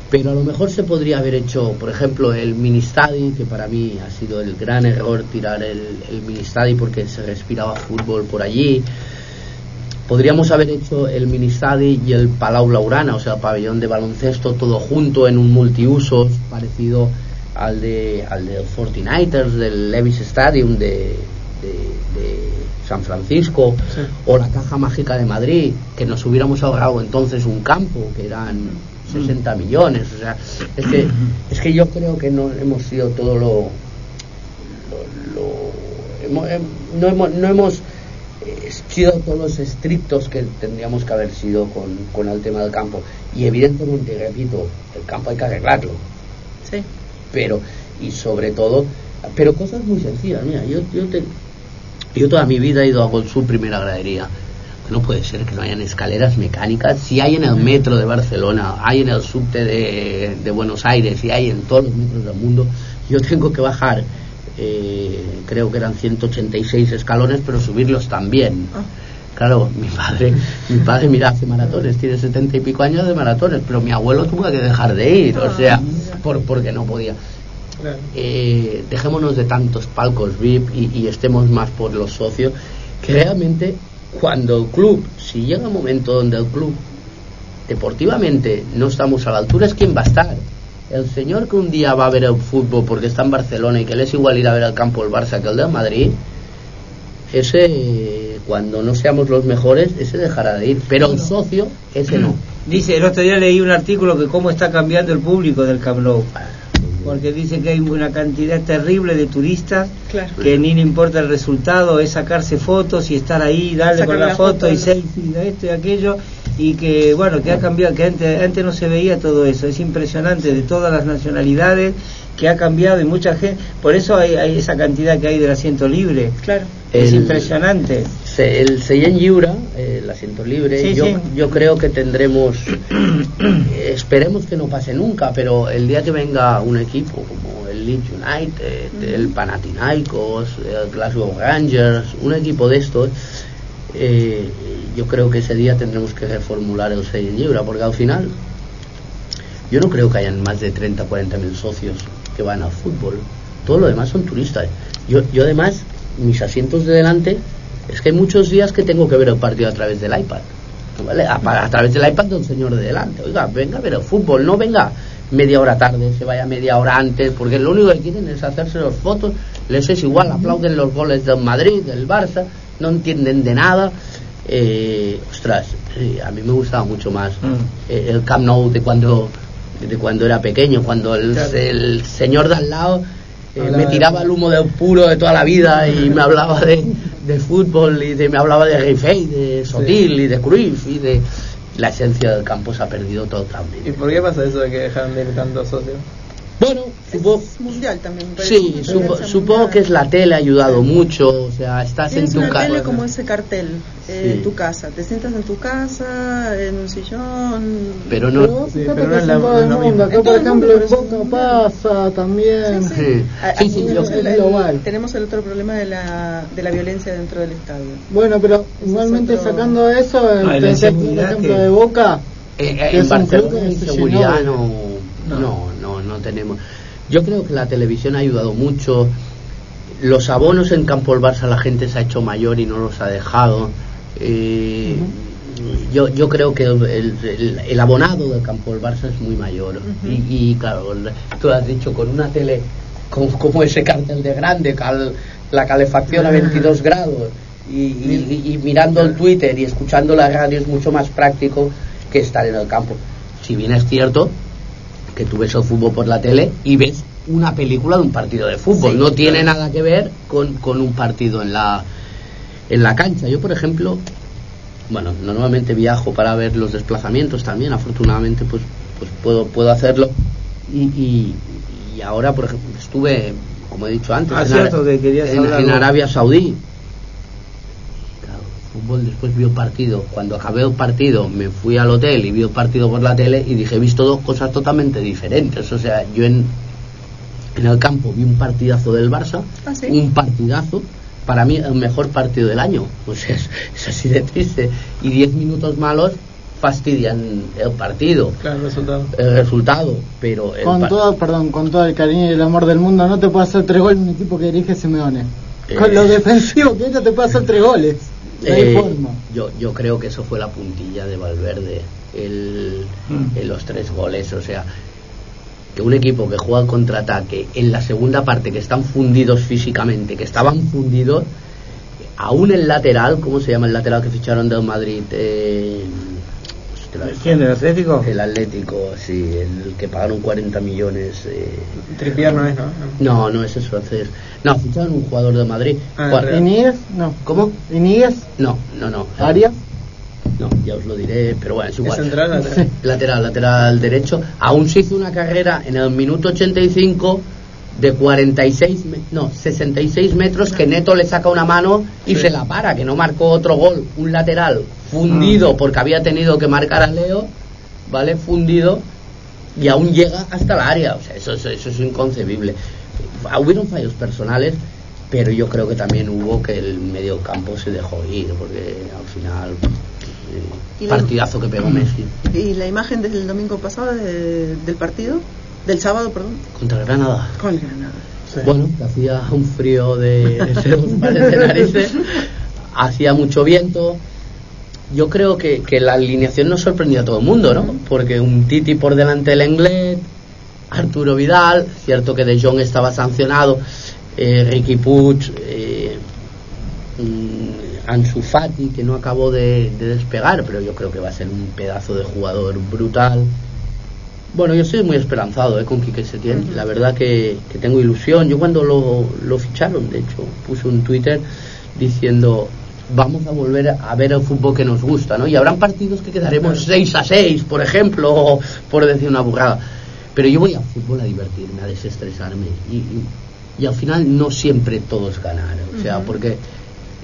Speaker 5: Pero a lo mejor se podría haber hecho, por ejemplo, el Ministadi, que para mí ha sido el gran error tirar el, el Ministadi porque se respiraba fútbol por allí. Podríamos haber hecho el Ministadi y el Palau Laurana, o sea, el pabellón de baloncesto, todo junto en un multiusos parecido al de al de 49ers del Levis Stadium de, de- de San Francisco
Speaker 3: Sí.
Speaker 5: o la Caja Mágica de Madrid, que nos hubiéramos ahorrado entonces un campo que eran 60 millones. O sea, es que, es que yo creo que no hemos sido todo lo. lo- lo- hem- no hemos, no hemos eh, sido todos los estrictos que tendríamos que haber sido con, con el tema del campo. Y evidentemente, repito, el campo hay que arreglarlo
Speaker 2: Sí.
Speaker 5: pero y sobre todo pero cosas muy sencillas mira yo yo te- yo toda mi vida he ido a Gold Sur primera gradería no puede ser que no hayan escaleras mecánicas si hay en el metro de Barcelona hay en el subte de, de Buenos Aires y hay en todos los metros del mundo yo tengo que bajar eh, creo que eran 186 escalones pero subirlos también
Speaker 2: Ah.
Speaker 5: Claro, mi padre, mi padre, mira, hace maratones, tiene setenta y pico años de maratones, pero mi abuelo tuvo que dejar de ir, o
Speaker 2: Ah,
Speaker 5: sea, por, porque no podía.
Speaker 3: Claro.
Speaker 5: Eh, dejémonos de tantos palcos VIP y, y estemos más por los socios, que realmente cuando el club, si llega un momento donde el club deportivamente no estamos a la altura, es quien va a estar. El señor que un día va a ver el fútbol porque está en Barcelona y que le es igual ir a ver al campo del Barça que el de Madrid, ese cuando no seamos los mejores, ese dejará de ir. Pero el socio, ese no.
Speaker 1: Dice, el otro día leí un artículo que cómo está cambiando el público del Camp Nou. Porque dice que hay una cantidad terrible de turistas
Speaker 2: Claro.
Speaker 1: que ni le importa el resultado, es sacarse fotos y estar ahí, darle con
Speaker 2: la,
Speaker 1: foto,
Speaker 2: foto,
Speaker 1: y selfie, esto y aquello, y que bueno, que ha cambiado, que antes, antes no se veía todo eso, es impresionante de todas las nacionalidades que ha cambiado y mucha gente, por eso hay, hay esa cantidad que hay del asiento libre,
Speaker 2: Claro.
Speaker 1: es
Speaker 5: El-
Speaker 1: impresionante.
Speaker 5: Se- el Seyen eh, el asiento libre,
Speaker 1: Sí,
Speaker 5: yo,
Speaker 1: sí.
Speaker 5: yo creo que tendremos, esperemos que no pase nunca, pero el día que venga un equipo como el Leeds United, el Panathinaikos, el Glasgow Rangers, un equipo de estos, eh, yo creo que ese día tendremos que reformular el Seyen Lliura, porque al final yo no creo que hayan más de 30 40 mil socios que van al fútbol. Todo lo demás son turistas. Yo, yo además, mis asientos de delante, es que hay muchos días que tengo que ver el partido a través del iPad. ¿vale? A, a través del iPad del señor de delante. Oiga, venga a ver el fútbol, no venga media hora tarde, se vaya media hora antes, porque lo único que quieren es hacerse las fotos, les es igual, aplauden los goles del Madrid, del Barça, no entienden de nada. Eh, ostras, eh, a mí me gustaba mucho más
Speaker 1: Mm.
Speaker 5: eh, el Camp Nou de cuando de cuando era pequeño, cuando el,
Speaker 1: Claro.
Speaker 5: el señor de al lado eh, me
Speaker 3: de-
Speaker 5: tiraba el humo del puro de toda la vida y me hablaba de, de fútbol y de, me hablaba de Riffey, de Sotil y de Cruyff y de la esencia del campo se ha perdido
Speaker 3: ¿Y
Speaker 5: totalmente.
Speaker 3: por qué pasa eso de que dejaron de ir tantos socios?
Speaker 5: Bueno, supongo,
Speaker 2: Es mundial también.
Speaker 5: sí, supo- supongo
Speaker 2: mundial.
Speaker 5: que es la tele ha ayudado mucho, o sea, estás en
Speaker 2: Tienes
Speaker 5: tu
Speaker 2: una
Speaker 5: casa.
Speaker 2: tele como ese cartel, eh,
Speaker 5: Sí.
Speaker 2: tu casa. Te sientas en tu casa, en un sillón.
Speaker 5: Pero
Speaker 4: Pero
Speaker 5: no,
Speaker 3: Sí, pero no
Speaker 4: es
Speaker 3: es
Speaker 4: en
Speaker 3: la- no
Speaker 4: el
Speaker 3: es mismo.
Speaker 4: Acá,
Speaker 2: En
Speaker 4: por
Speaker 2: el
Speaker 4: ejemplo, en
Speaker 2: es
Speaker 4: Boca pasa también.
Speaker 2: Sí, sí.
Speaker 5: Sí. Sí, sí,
Speaker 2: tenemos el-
Speaker 4: Es global.
Speaker 2: Tenemos el otro problema de la, de la violencia dentro del estadio.
Speaker 4: Bueno, pero
Speaker 2: es
Speaker 4: igualmente
Speaker 2: otro-
Speaker 4: sacando eso, el
Speaker 1: inseguridad
Speaker 4: ejemplo
Speaker 1: que-
Speaker 4: de Boca,
Speaker 5: Eh, eh,
Speaker 4: que
Speaker 5: en
Speaker 4: es un
Speaker 5: Barcelona
Speaker 4: club que
Speaker 5: en
Speaker 4: se
Speaker 5: seguridad
Speaker 4: llenó
Speaker 5: no, no, no, tenemos. Yo creo que la televisión ha ayudado mucho. Los abonos en Campo del Barça la gente se ha hecho mayor y no los ha dejado. Eh, yo, yo creo que el, el- el abonado del Campo del Barça es muy mayor. y, y, claro, el- tú has dicho, con una tele con- como ese cartel de grande, cal- la calefacción a 22 grados y, y- y mirando el Twitter y escuchando la radio es mucho más práctico que estar en el campo. Si bien es cierto que tú ves el fútbol por la tele y ves una película de un partido de fútbol,
Speaker 1: Sí,
Speaker 5: no tiene
Speaker 1: claro.
Speaker 5: nada que ver con, con un partido en la, en la cancha. Yo, por ejemplo, bueno, normalmente viajo para ver los desplazamientos también, afortunadamente pues, pues puedo, puedo hacerlo. Y, y, y ahora, por ejemplo, estuve, como he dicho antes,
Speaker 1: Ah,
Speaker 5: en,
Speaker 1: cierto, que.
Speaker 5: Arabia Saudí. Fútbol, después vi el partido. Cuando acabé el partido, me fui al hotel y vi el partido por la tele y dije, he visto dos cosas totalmente diferentes. O sea, yo en, en el campo vi un partidazo del Barça,
Speaker 2: Ah, ¿sí?
Speaker 5: un partidazo, para mí el mejor partido del año. O sea, es, es así de triste. Y 10 minutos malos fastidian el partido,
Speaker 3: Claro, el resultado.
Speaker 5: el resultado, pero el
Speaker 4: Con todo, perdón, con todo el cariño y el amor del mundo, no te puede hacer tres goles un equipo que dirige Simeone.
Speaker 5: Eh.
Speaker 4: Con lo defensivo que ella te puede hacer tres goles.
Speaker 5: Eh, yo, yo creo que eso fue la puntilla de Valverde, el,
Speaker 1: Mm.
Speaker 5: en los tres goles. O sea, que un equipo que juega contraataque en la segunda parte, que están fundidos físicamente, que estaban fundidos, aún el lateral, ¿cómo se llama el lateral que ficharon del Madrid? Eh,
Speaker 1: ¿Quién, el Atlético?
Speaker 5: el Atlético, sí, el que pagaron 40 millones. eh,
Speaker 3: Tripier no es, ¿no?
Speaker 5: no, no es el francés. No, ficharon un jugador de Madrid.
Speaker 3: Ah.
Speaker 4: No.
Speaker 5: ¿Cómo?
Speaker 4: ¿Iníguez?
Speaker 5: No, no, no.
Speaker 4: ¿Arias?
Speaker 5: No, ya os lo diré, pero bueno, es
Speaker 3: Es
Speaker 5: igual.
Speaker 3: central, lateral.
Speaker 5: Lateral, lateral derecho. Aún se hizo una carrera en el minuto 85 de 46, me- no, 66 metros que Neto le saca una mano y
Speaker 3: Sí.
Speaker 5: se la para, que no marcó otro gol. Un lateral fundido porque había tenido que marcar a Leo, ¿vale? Fundido y aún llega hasta el área. O sea, eso, eso, eso es inconcebible. Ah, Hubieron fallos personales, pero yo creo que también hubo que el medio campo se dejó ir, porque al final, eh,
Speaker 2: ¿Y la-
Speaker 5: partidazo que pegó Messi
Speaker 2: ¿Y la imagen desde el domingo pasado de- del partido? Del sábado, perdón.
Speaker 5: contra el Granada.
Speaker 2: Con Granada.
Speaker 3: Sí.
Speaker 5: Bueno, hacía un frío de, de narices, hacía mucho viento. Yo creo que, que la alineación nos sorprendió a todo el mundo, ¿no? Porque un Titi por delante del Englet, Arturo Vidal, cierto que De Jong estaba sancionado, eh, Ricky Puig, eh, mm, Ansu Fati, que no acabó de, de despegar, pero yo creo que va a ser un pedazo de jugador brutal. Bueno, yo estoy muy esperanzado eh, con Quique Setién. La verdad que, que tengo ilusión. Yo cuando lo, lo ficharon, de hecho, puse un Twitter diciendo vamos a volver a ver el fútbol que nos gusta, ¿no? Y habrán partidos que quedaremos 6 a 6, por ejemplo, o por decir una burrada. Pero yo voy al fútbol a divertirme, a desestresarme. Y, y, y al final no siempre todo es ganar. O sea, porque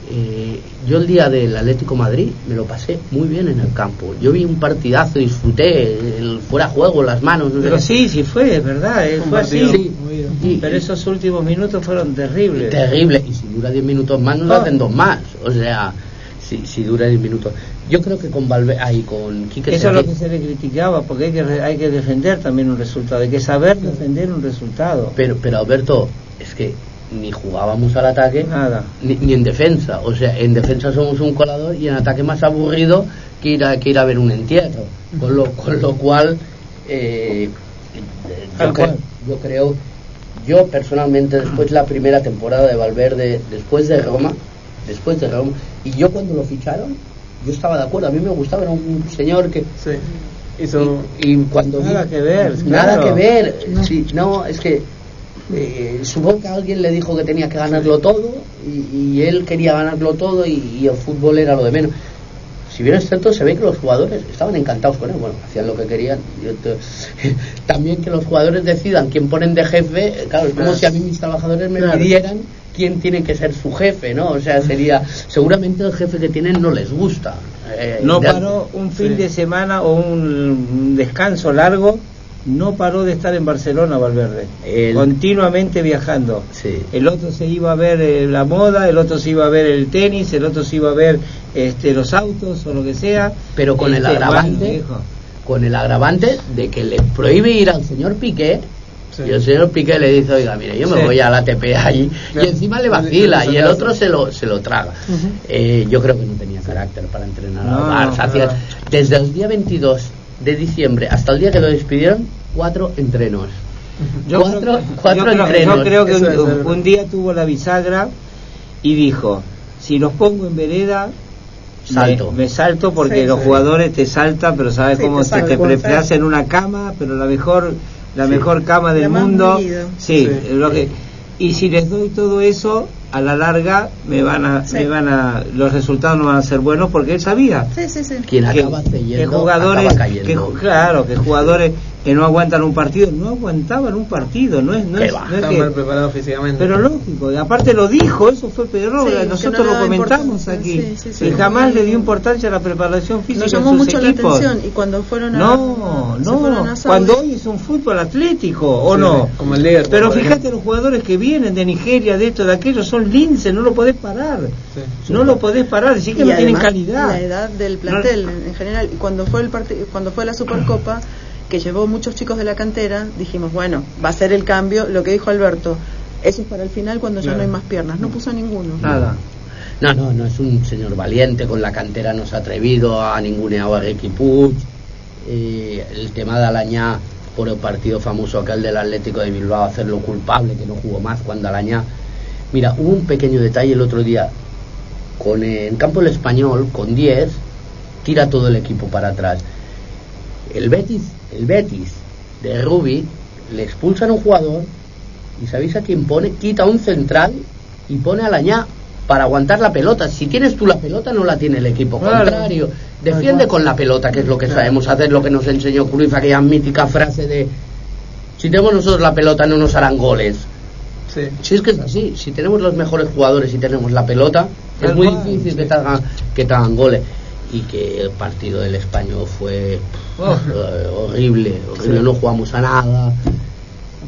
Speaker 5: eh, yo el día del Atlético Madrid me lo pasé muy bien en el campo. Yo vi un partidazo, disfruté, el fuera juego, las manos. no sé
Speaker 1: Pero
Speaker 5: qué.
Speaker 1: sí, sí fue, es verdad, eh, fue así.
Speaker 5: Sí. Y-
Speaker 1: Pero esos últimos minutos fueron terribles.
Speaker 5: terrible. Y si dura 10 minutos más, nos
Speaker 1: Ah.
Speaker 5: hacen dos más. O sea, si, si dura 10 minutos. Yo creo que con Valverde, ahí con Quique
Speaker 1: Eso es lo que se le criticaba, porque hay que, hay que defender también un resultado, hay que saber defender un resultado.
Speaker 5: Pero, pero Alberto, es que ni jugábamos al ataque
Speaker 1: Nada.
Speaker 5: ni, ni en defensa. O sea, en defensa somos un colador y en ataque más aburrido que ir a, que ir a ver un entierro. Con lo, con lo cual, eh, yo, cre- creo, yo personalmente, después de la primera temporada de Valverde, después de Roma, después de Roma, y yo cuando lo ficharon, yo estaba de acuerdo, a mí me gustaba, era un señor que
Speaker 3: Sí. Hizo.
Speaker 5: y, y cuando
Speaker 1: Nada
Speaker 5: vi-
Speaker 1: que ver,
Speaker 5: nada
Speaker 1: claro.
Speaker 5: que ver sí, no es que eh, supongo que alguien le dijo que tenía que ganarlo todo y, y él quería ganarlo todo y, y el fútbol era lo de menos. Si bien es cierto se ve que los jugadores estaban encantados con él. Bueno hacían lo que querían. También que los jugadores decidan quién ponen de jefe eh, claro es como
Speaker 3: Claro.
Speaker 5: si a mí mis trabajadores me pidieran quién tiene que ser su jefe no o sea sería seguramente el jefe que tienen no les gusta Eh,
Speaker 1: No paró un fin
Speaker 3: Sí.
Speaker 1: de semana o un descanso largo, no paró de estar en Barcelona Valverde,
Speaker 5: El-
Speaker 1: continuamente viajando.
Speaker 5: Sí.
Speaker 1: El otro se iba a ver eh, la moda, el otro se iba a ver el tenis, el otro se iba a ver este, los autos o lo que sea.
Speaker 5: Pero con el
Speaker 1: Este,
Speaker 5: agravante- con el agravante de que le prohíbe ir al señor Piqué
Speaker 3: Sí.
Speaker 5: y el señor Piqué le dice oiga mire yo me
Speaker 1: Sí.
Speaker 5: voy a la ATP allí
Speaker 3: Claro.
Speaker 5: y encima le vacila y el otro se lo se lo traga Eh, yo creo que no tenía carácter para entrenar
Speaker 1: No,
Speaker 5: al Barça
Speaker 3: no.
Speaker 5: desde el día 22 de diciembre hasta el día que lo despidieron cuatro entrenos
Speaker 1: Yo
Speaker 5: cuatro
Speaker 1: creo-
Speaker 5: cuatro
Speaker 1: yo creo,
Speaker 5: entrenos
Speaker 1: yo creo que un,
Speaker 3: es verdad.
Speaker 1: un día tuvo la bisagra y dijo, si los pongo en vereda, me-
Speaker 5: Salto.
Speaker 1: Me, salto porque
Speaker 2: Sí,
Speaker 1: los
Speaker 3: sí.
Speaker 1: jugadores te saltan, pero sabes
Speaker 2: Sí,
Speaker 1: cómo
Speaker 2: te
Speaker 1: te
Speaker 2: te
Speaker 1: preparas
Speaker 2: sacan.
Speaker 1: en una cama, pero la mejor la
Speaker 3: Sí.
Speaker 1: mejor cama del mundo. Sí. lo que- y si les doy todo eso, a la larga me van a,
Speaker 2: Sí.
Speaker 1: me van a, los resultados no van a ser buenos porque él sabía
Speaker 2: Sí, sí,
Speaker 1: que,
Speaker 5: acaba
Speaker 1: que
Speaker 5: cayendo,
Speaker 1: jugadores
Speaker 5: acaba cayendo.
Speaker 1: que claro que jugadores que no aguantan un partido no aguantaban un partido no es no
Speaker 5: Qué
Speaker 1: es, no es que-
Speaker 3: mal preparados físicamente.
Speaker 1: pero lógico y aparte lo dijo eso fue Pedro nosotros
Speaker 2: no
Speaker 1: lo comentamos aquí
Speaker 2: sí, sí, sí.
Speaker 1: y jamás le dio importancia a la preparación física
Speaker 2: Nos
Speaker 1: en
Speaker 2: llamó
Speaker 1: sus
Speaker 2: mucho
Speaker 1: equipos.
Speaker 2: la atención y cuando fueron a
Speaker 1: no
Speaker 2: se fueron
Speaker 1: no
Speaker 2: a
Speaker 1: cuando hoy es un fútbol atlético o
Speaker 3: Sí,
Speaker 1: no
Speaker 3: como el Liverpool,
Speaker 1: pero fíjate los jugadores que vienen de Nigeria de esto de aquello son lince no lo podés parar
Speaker 3: Sí.
Speaker 1: no lo podés parar decir que
Speaker 2: y
Speaker 1: no tienen calidad
Speaker 2: la edad del plantel en, en general y cuando fue el cuando fue la Supercopa que llevó muchos chicos de la cantera dijimos bueno va a ser el cambio lo que dijo Alberto eso es para el final cuando ya
Speaker 3: Claro.
Speaker 2: no hay más piernas no puso ninguno
Speaker 1: nada
Speaker 5: No, no, no es un señor valiente, con la cantera no se ha atrevido a ninguneado a Ricky Puig. Eh, el tema de Alañá, por el partido famoso aquel del Atlético de Bilbao, hacerlo culpable, que no jugó más cuando Alañá. Mira, hubo un pequeño detalle el otro día. Con, en campo el español, con 10, tira todo el equipo para atrás. El Betis, el Betis de Rubi, le expulsan a un jugador y ¿sabéis a quién pone? Quita un central y pone a Alañá para aguantar la pelota. Si tienes tú la pelota, no la tiene el equipo
Speaker 1: Claro.
Speaker 5: contrario. Defiende con la pelota, que es lo que sabemos hacer, lo que nos enseñó Cruyff, aquella mítica frase de si tenemos nosotros la pelota no nos harán goles.
Speaker 3: Sí.
Speaker 5: Si es que es así, si tenemos los mejores jugadores y tenemos la pelota, es muy difícil que te, hagan, que te hagan goles. Y que el partido del español fue
Speaker 1: Oh.
Speaker 5: horrible, horrible,
Speaker 3: Sí.
Speaker 5: no jugamos a nada.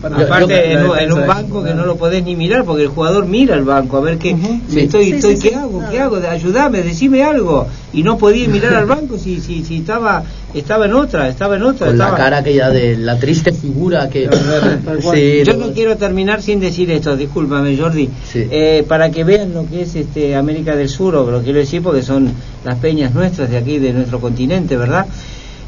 Speaker 3: Aparte,
Speaker 1: Aparte,
Speaker 3: la
Speaker 1: en, un- en banco que no lo podés ni mirar porque el jugador mira el banco a ver qué me estoy,
Speaker 2: Sí,
Speaker 1: estoy
Speaker 2: sí,
Speaker 1: qué
Speaker 2: sí.
Speaker 1: hago, qué hago, ayúdame, decime algo. Y no podía mirar al banco si si, si estaba estaba en otra, estaba en otra,
Speaker 5: Con la
Speaker 1: estaba-
Speaker 5: cara aquella de la triste figura que...
Speaker 1: Yo no quiero terminar sin decir esto, discúlpame Jordi,
Speaker 5: Sí.
Speaker 1: Eh, para que vean lo que es este América del Sur, o lo quiero decir porque son las peñas nuestras de aquí, de nuestro continente, ¿verdad?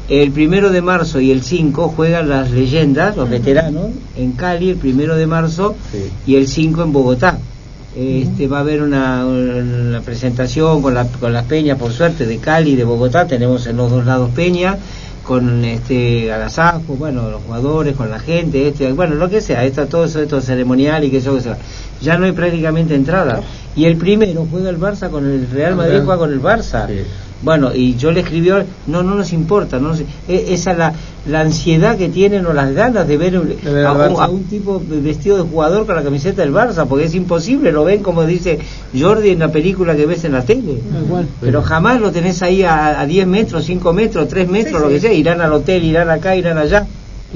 Speaker 1: El primero de marzo y el 5 juegan las leyendas, los veteranos, en Cali el primero de marzo
Speaker 5: Sí.
Speaker 1: y el 5 en Bogotá. Este, va a haber una, una presentación con, la- con las peñas, por suerte, de Cali y de Bogotá. Tenemos en los dos lados peña, con este agasajo, bueno, los jugadores, con la gente, este, bueno, lo que sea, está todo eso, esto ceremonial y que eso que sea. Ya no hay prácticamente entrada. Y el primero juega el Barça con el Real Madrid, juega con el Barça.
Speaker 5: Sí.
Speaker 1: Bueno, y yo le escribí, no, no nos importa, no nos- e- esa la, la ansiedad que tienen o las ganas de ver, un- a, un,
Speaker 3: Barça.
Speaker 1: a un tipo vestido de jugador con la camiseta del Barça, porque es imposible, lo ven como dice Jordi en la película que ves en la tele.
Speaker 4: Igual.
Speaker 1: Pero jamás lo tenés ahí a, a 10 metros, 5 metros, 3 metros,
Speaker 2: Sí,
Speaker 1: lo que
Speaker 2: sí.
Speaker 1: sea, irán al hotel, irán acá, irán allá.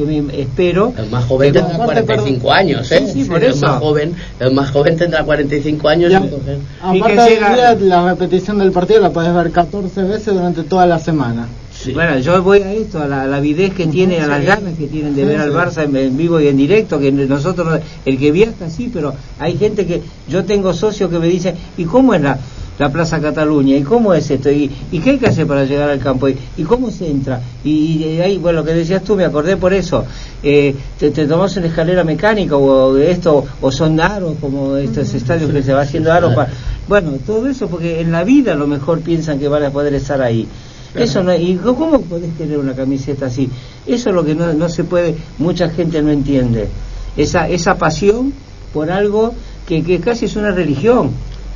Speaker 1: Que me espero.
Speaker 5: El más joven tendrá
Speaker 4: aparte,
Speaker 5: 45 años, ¿eh?
Speaker 1: Sí, sí, por
Speaker 5: el
Speaker 1: eso.
Speaker 5: más joven, el más joven tendrá 45 años.
Speaker 4: Ya. Aparte
Speaker 1: Fíjense
Speaker 4: del
Speaker 1: la-
Speaker 4: día, la repetición del partido la podés ver 14 veces durante toda la semana.
Speaker 5: Sí.
Speaker 1: Bueno, yo voy a esto, a la, a la avidez que tienen, a las ganas que tienen de
Speaker 4: Sí,
Speaker 1: ver al. Barça en, en vivo y en directo, que nosotros, no- el que viaja sí, pero hay gente que, yo tengo socios que me dicen, ¿y cómo es la, la Plaza Cataluña? ¿Y cómo es esto? ¿Y, y qué hay que hacer para llegar al campo? ¿Y, y cómo se entra? Y, y ahí, bueno, lo que decías tú, me acordé por eso, eh, te, te tomas una escalera mecánica o esto, o son aros, como estos estadios que se va haciendo aros para... Bueno, todo eso porque en la vida a lo mejor piensan que van a poder estar ahí. Eso no, ¿Y cómo podés tener una camiseta así? Eso es lo que no, no se puede, mucha gente no entiende. Esa, esa pasión por algo que, que casi es una religión.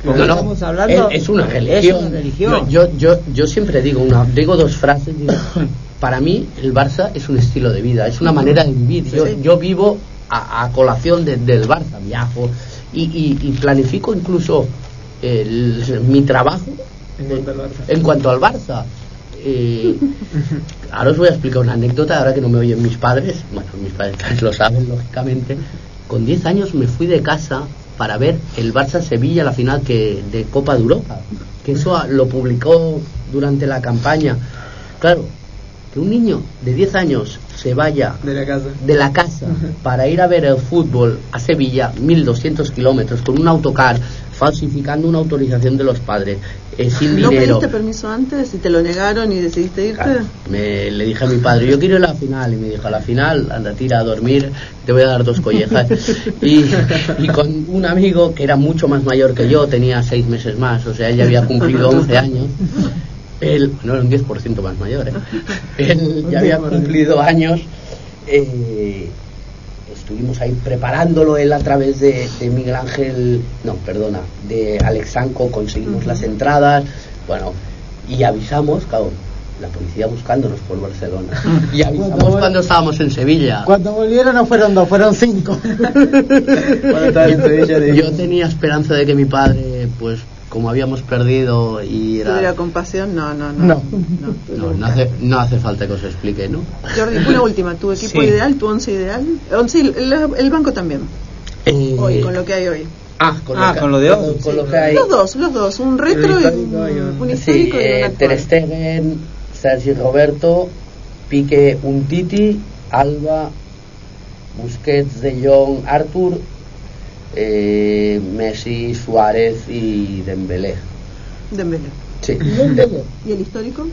Speaker 1: Porque
Speaker 5: No, no,
Speaker 1: estamos hablando.
Speaker 5: es, es una
Speaker 1: Es
Speaker 5: religión.
Speaker 1: una religión.
Speaker 5: Yo, yo, yo, siempre digo una, digo dos frases. digo, para mí el Barça es un estilo de vida, es una manera de vivir. Yo, yo vivo a, a colación de- del Barça, viajo y, y- y planifico incluso el- mi trabajo
Speaker 3: En cuanto al Barça.
Speaker 5: en cuanto al Barça. Eh, ahora os voy a explicar una anécdota, ahora que no me oyen mis padres, bueno, mis padres lo saben, lógicamente. Con 10 años me fui de casa para ver el Barça-Sevilla, la final que, de Copa de Europa, que eso lo publicó durante la campaña. Claro, que un niño de 10 años se vaya
Speaker 3: De la casa.
Speaker 5: de la casa para ir a ver el fútbol a Sevilla, 1200 kilómetros, con un autocar, falsificando una autorización de los padres, eh, sin
Speaker 2: ¿No
Speaker 5: dinero.
Speaker 2: pediste permiso antes y te lo negaron y decidiste irte?
Speaker 5: Claro, me, le dije a mi padre, yo quiero ir a la final. Y me dijo, a la final, anda, tira a dormir, te voy a dar dos collejas. y, y con un amigo que era mucho más mayor que yo, tenía seis meses más, o sea, él ya había cumplido 11 años. Él, no era un 10% más mayor, ¿eh? Él ya había cumplido años. eh, estuvimos ahí preparándolo él a través de, de Miguel Ángel, no, perdona, de Alexanco, conseguimos las entradas, bueno, y avisamos, claro, la policía buscándonos por Barcelona. Y avisamos
Speaker 4: Cuando-
Speaker 5: cuando estábamos en Sevilla.
Speaker 4: Cuando volvieron no fueron dos, fueron cinco.
Speaker 3: En Sevilla
Speaker 5: Yo tenía esperanza de que mi padre, pues como habíamos perdido y era...
Speaker 2: compasión, no, no, no.
Speaker 4: No.
Speaker 5: No, no hace, no hace falta que os explique, ¿no?
Speaker 2: Jordi, una última, tu equipo
Speaker 1: Sí.
Speaker 2: ideal, tu once ideal. Once, el, el banco también,
Speaker 5: Eh,
Speaker 2: hoy, con lo que hay hoy.
Speaker 5: Ah, con
Speaker 1: Ah,
Speaker 5: lo
Speaker 1: con lo de hoy.
Speaker 5: Con lo que hay.
Speaker 2: Los dos, los dos, un retro y un,
Speaker 3: y un-
Speaker 2: un
Speaker 5: Sí,
Speaker 2: histórico y un
Speaker 5: eh. Ter Stegen, Sergi Roberto, Pique Untiti, Alba, Busquets, De Jong, Arthur, eh, Messi, Suárez y Dembélé.
Speaker 2: Dembélé.
Speaker 5: Sí.
Speaker 4: Dembélé.
Speaker 2: ¿Y el histórico?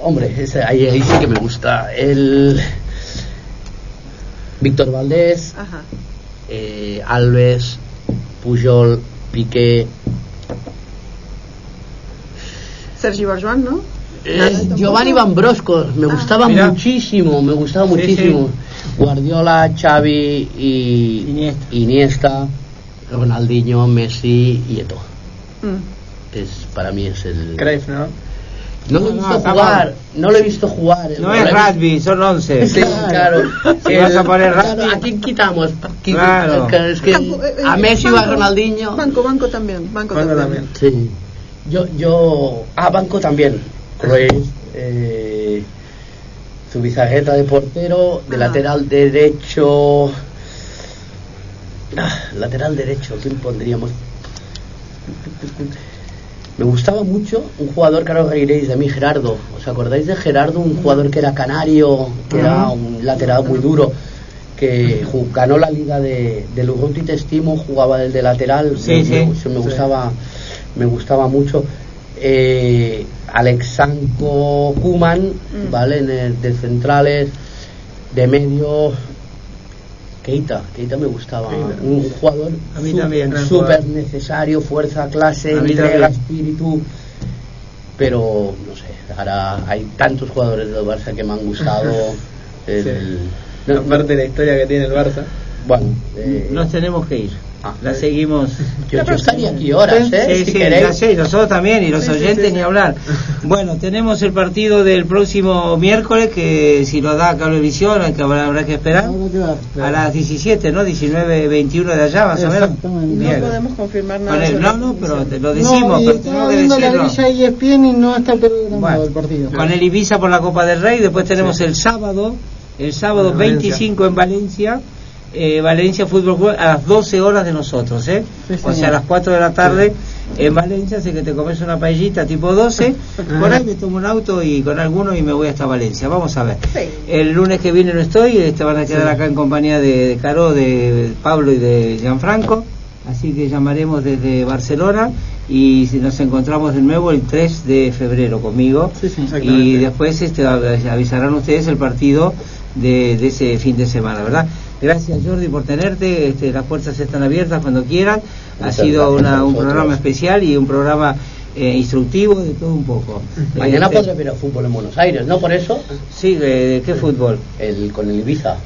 Speaker 5: Hombre, ese- ahí, ahí sí que me gusta. El Víctor Valdés,
Speaker 2: Ajá.
Speaker 5: eh, Alves, Pujol, Piqué,
Speaker 2: Sergi Barjuan, ¿no?
Speaker 5: Eh. Giovanni Van Brosco, me
Speaker 2: Ah.
Speaker 5: gustaba
Speaker 1: Mira.
Speaker 5: muchísimo, me gustaba
Speaker 1: Sí,
Speaker 5: muchísimo. Guardiola, Xavi y
Speaker 1: Iniesta.
Speaker 5: Iniesta, Ronaldinho, Messi y Eto'o.
Speaker 2: Mm.
Speaker 5: Es para mí es el.
Speaker 3: Cruyff, ¿no?
Speaker 5: No lo he
Speaker 1: No,
Speaker 5: visto
Speaker 1: no,
Speaker 5: jugar, no lo he visto jugar.
Speaker 1: No
Speaker 5: lo
Speaker 1: es rugby, son 11.
Speaker 5: Sí, claro.
Speaker 1: Si vas a poner
Speaker 5: Claro,
Speaker 1: rugby.
Speaker 5: ¿A quién quitamos? ¿Quién-
Speaker 1: Claro.
Speaker 5: Es que
Speaker 2: Campo, eh, eh,
Speaker 5: a Messi o a
Speaker 2: banco,
Speaker 5: Ronaldinho.
Speaker 2: Banco, banco también. Banco,
Speaker 3: Banco
Speaker 2: también.
Speaker 3: también.
Speaker 5: Sí. Yo, yo. Ah, Banco también. Cruyff, eh, Zubizarreta de portero, de
Speaker 2: Ah.
Speaker 5: lateral derecho. Ah, lateral derecho, ¿quién pondríamos? Me gustaba mucho un jugador que ahora reiréis de mí, Gerardo. ¿Os acordáis de Gerardo? Un jugador que era canario, que era un lateral muy duro, que ganó la liga de, del Urruti Testimo, jugaba el de lateral.
Speaker 1: Sí,
Speaker 5: me,
Speaker 1: sí.
Speaker 5: me- me
Speaker 3: Sí.
Speaker 5: gustaba, me gustaba mucho. Eh, Alexanko Kuman,
Speaker 2: Mm.
Speaker 5: ¿vale? En el- de centrales, de medio. Keita, Keita me gustaba.
Speaker 3: Keita.
Speaker 5: Un jugador
Speaker 1: A mí
Speaker 5: su-
Speaker 1: también,
Speaker 3: gran
Speaker 5: súper necesario, fuerza, clase, entrega, espíritu. Pero no sé, ahora hay tantos jugadores del Barça que me han gustado. el-
Speaker 3: Sí.
Speaker 5: no,
Speaker 3: Aparte de la historia que tiene el Barça.
Speaker 5: bueno, eh,
Speaker 1: Nos tenemos que ir. La seguimos.
Speaker 5: yo, yo estaría aquí horas, ¿eh?
Speaker 1: Sí,
Speaker 5: si
Speaker 1: sí,
Speaker 5: queréis.
Speaker 1: ya sé, nosotros también, y los
Speaker 3: Sí,
Speaker 1: oyentes
Speaker 3: sí,
Speaker 1: ni
Speaker 3: sí.
Speaker 1: hablar. Bueno, tenemos el partido del próximo miércoles, que si lo da Cablevisión, hay que, habrá, habrá que esperar.
Speaker 4: Habrá que ver.
Speaker 1: A las 17, ¿no? 19, 21 de allá, más o menos.
Speaker 2: No podemos confirmar nada.
Speaker 1: Con el-
Speaker 2: sobre
Speaker 1: no, no, pero te lo decimos,
Speaker 4: no, y
Speaker 1: pero
Speaker 4: viendo la grilla ESPN y no está programado
Speaker 1: Bueno,
Speaker 4: el partido.
Speaker 1: Con el Ibiza por la Copa del Rey, después tenemos
Speaker 3: Sí.
Speaker 1: el sábado, el sábado
Speaker 3: En Valencia.
Speaker 1: 25 en Valencia, eh, Valencia Fútbol Club a las 12 horas de nosotros, ¿eh?
Speaker 4: Sí,
Speaker 1: o sea, a las 4 de la tarde en Valencia, así que te comes una paellita tipo 12, por ahí me tomo un auto y con alguno y me voy hasta Valencia, vamos a ver.
Speaker 2: Sí.
Speaker 1: El lunes que viene no estoy, este, van a quedar acá en compañía de, de Caro, de Pablo y de Gianfranco, así que llamaremos desde Barcelona y si nos encontramos de nuevo el 3 de febrero conmigo y después este, av- avisarán ustedes el partido de, de ese fin de semana, ¿verdad? Gracias Jordi por tenerte, este, las puertas están abiertas cuando quieran, ha sido una- un programa especial y un programa eh, instructivo de todo un poco.
Speaker 5: Mañana
Speaker 1: Este,
Speaker 5: podré ver fútbol en Buenos Aires, ¿no? Por eso,
Speaker 1: Sí, ¿de, de qué fútbol?
Speaker 5: el, con el Ibiza.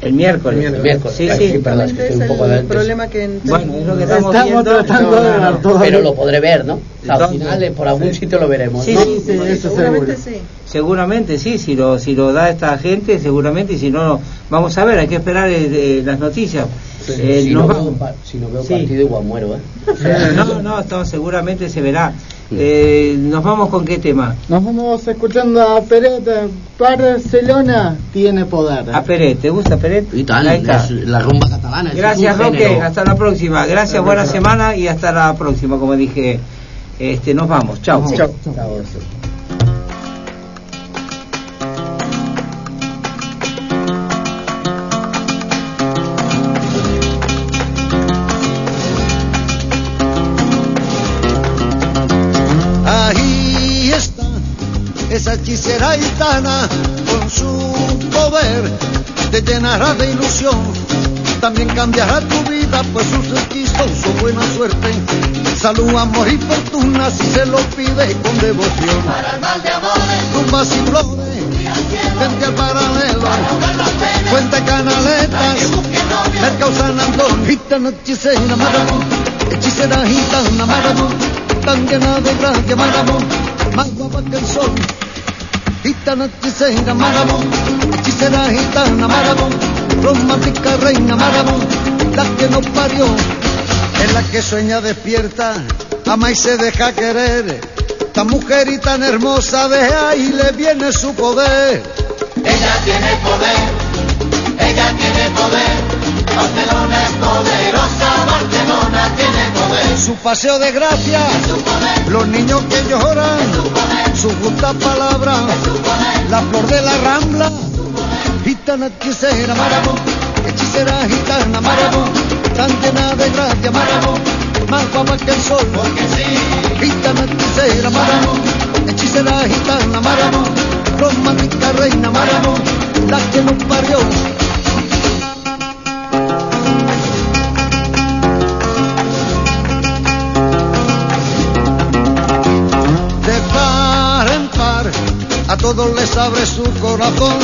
Speaker 1: El miércoles.
Speaker 3: El
Speaker 5: miércoles.
Speaker 1: Sí, sí.
Speaker 5: sí, perdón, es que estoy un
Speaker 2: es
Speaker 5: poco
Speaker 2: el problema que en-
Speaker 1: Bueno, es lo que estamos,
Speaker 4: Estamos
Speaker 1: viendo.
Speaker 4: tratando de
Speaker 1: no, no.
Speaker 5: Pero lo podré ver, ¿no? O sea, al final, eh, por algún sitio lo veremos,
Speaker 1: Sí,
Speaker 5: ¿no?
Speaker 1: sí,
Speaker 4: Sí, eso
Speaker 2: Seguramente
Speaker 4: seguro.
Speaker 2: sí.
Speaker 1: Seguramente sí, si lo, si lo da esta gente, seguramente, y si no, vamos a ver, hay que esperar eh, las noticias. Eh,
Speaker 5: si, no veo, si no partido, igual muero, ¿eh?
Speaker 1: No, no, esto seguramente se verá. Eh, ¿Nos vamos con qué tema?
Speaker 4: Nos vamos escuchando a Peret. Barcelona tiene poder.
Speaker 1: A Peret, ¿te gusta Peret?
Speaker 5: Y tal, la rumba catalana.
Speaker 1: Gracias Roque,
Speaker 5: género.
Speaker 1: hasta la próxima. Gracias, buena semana y hasta la próxima, como dije. Este, nos vamos, chao.
Speaker 3: Chao.
Speaker 8: Esa hechicera gitana con su poder te llenará de ilusión. También cambiará tu vida, pues sus hechizos son buena suerte. Salud, amor y fortuna si se lo pide con devoción. Para el mal de amores, tumbas y flores, vente al paralelo, fuente canaletas,
Speaker 9: Mercado San Antonio, gitana hechicera Marabú, hechicera gitana Marabú, tan llena de gracia Marabú, más guapa que el sol. Gitana hechicera Marabú, hechicera gitana Marabú, romántica reina Marabú, la que nos parió, es la que sueña despierta, ama y se deja querer. Tan mujer y tan hermosa, de ahí le viene su poder.
Speaker 10: Ella tiene poder, ella tiene poder. Barcelona es poderosa, Barcelona tiene poder.
Speaker 9: Su paseo de gracia, los niños que lloran, su justa palabra, la flor de la rambla, gitana hechicera marabú, hechicera gitana marabú, tan llena de gracia marabú, más guapa que el sol, porque sí, gitana hechicera marabú, hechicera gitana marabú, romántica reina marabú, la que nos parió. Todos les abre su corazón,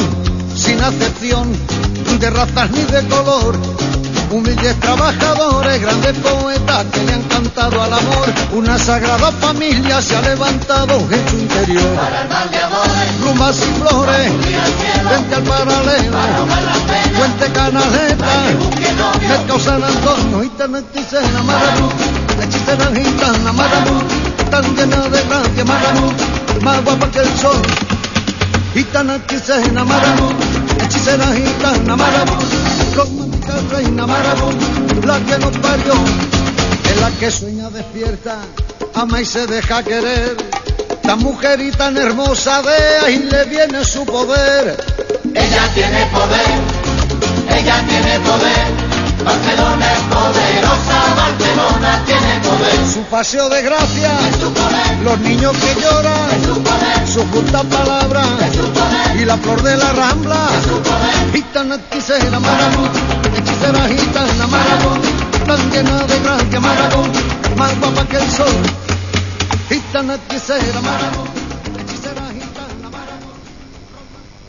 Speaker 9: sin acepción de razas ni de color. Humildes trabajadores, grandes poetas que le han cantado al amor. Una sagrada familia se ha levantado en su interior. Plumas y flores, frente al paralelo, Puente Canaleta, Mercado San Antonio, gitana hechicera Marabú, hechicera gitana Marabú, tan llena de gracia Marabú, más guapa que el sol. Gitana hechicera Marabú, hechicera gitana Marabú, romántica reina Marabú, la que nos parió, es la que sueña despierta, ama y se deja querer. Tan mujer y tan hermosa, de ahí le viene su poder.
Speaker 10: Ella tiene poder, ella tiene poder. Barcelona es poderosa, Barcelona tiene poder.
Speaker 9: su paseo de gracia, los niños que lloran, su justa palabra y la flor de la rambla. Gitana hechicera marabú, hechicera gitana marabú, tan llena de gracia marabú, más guapa que el sol. Gitana hechicera marabú.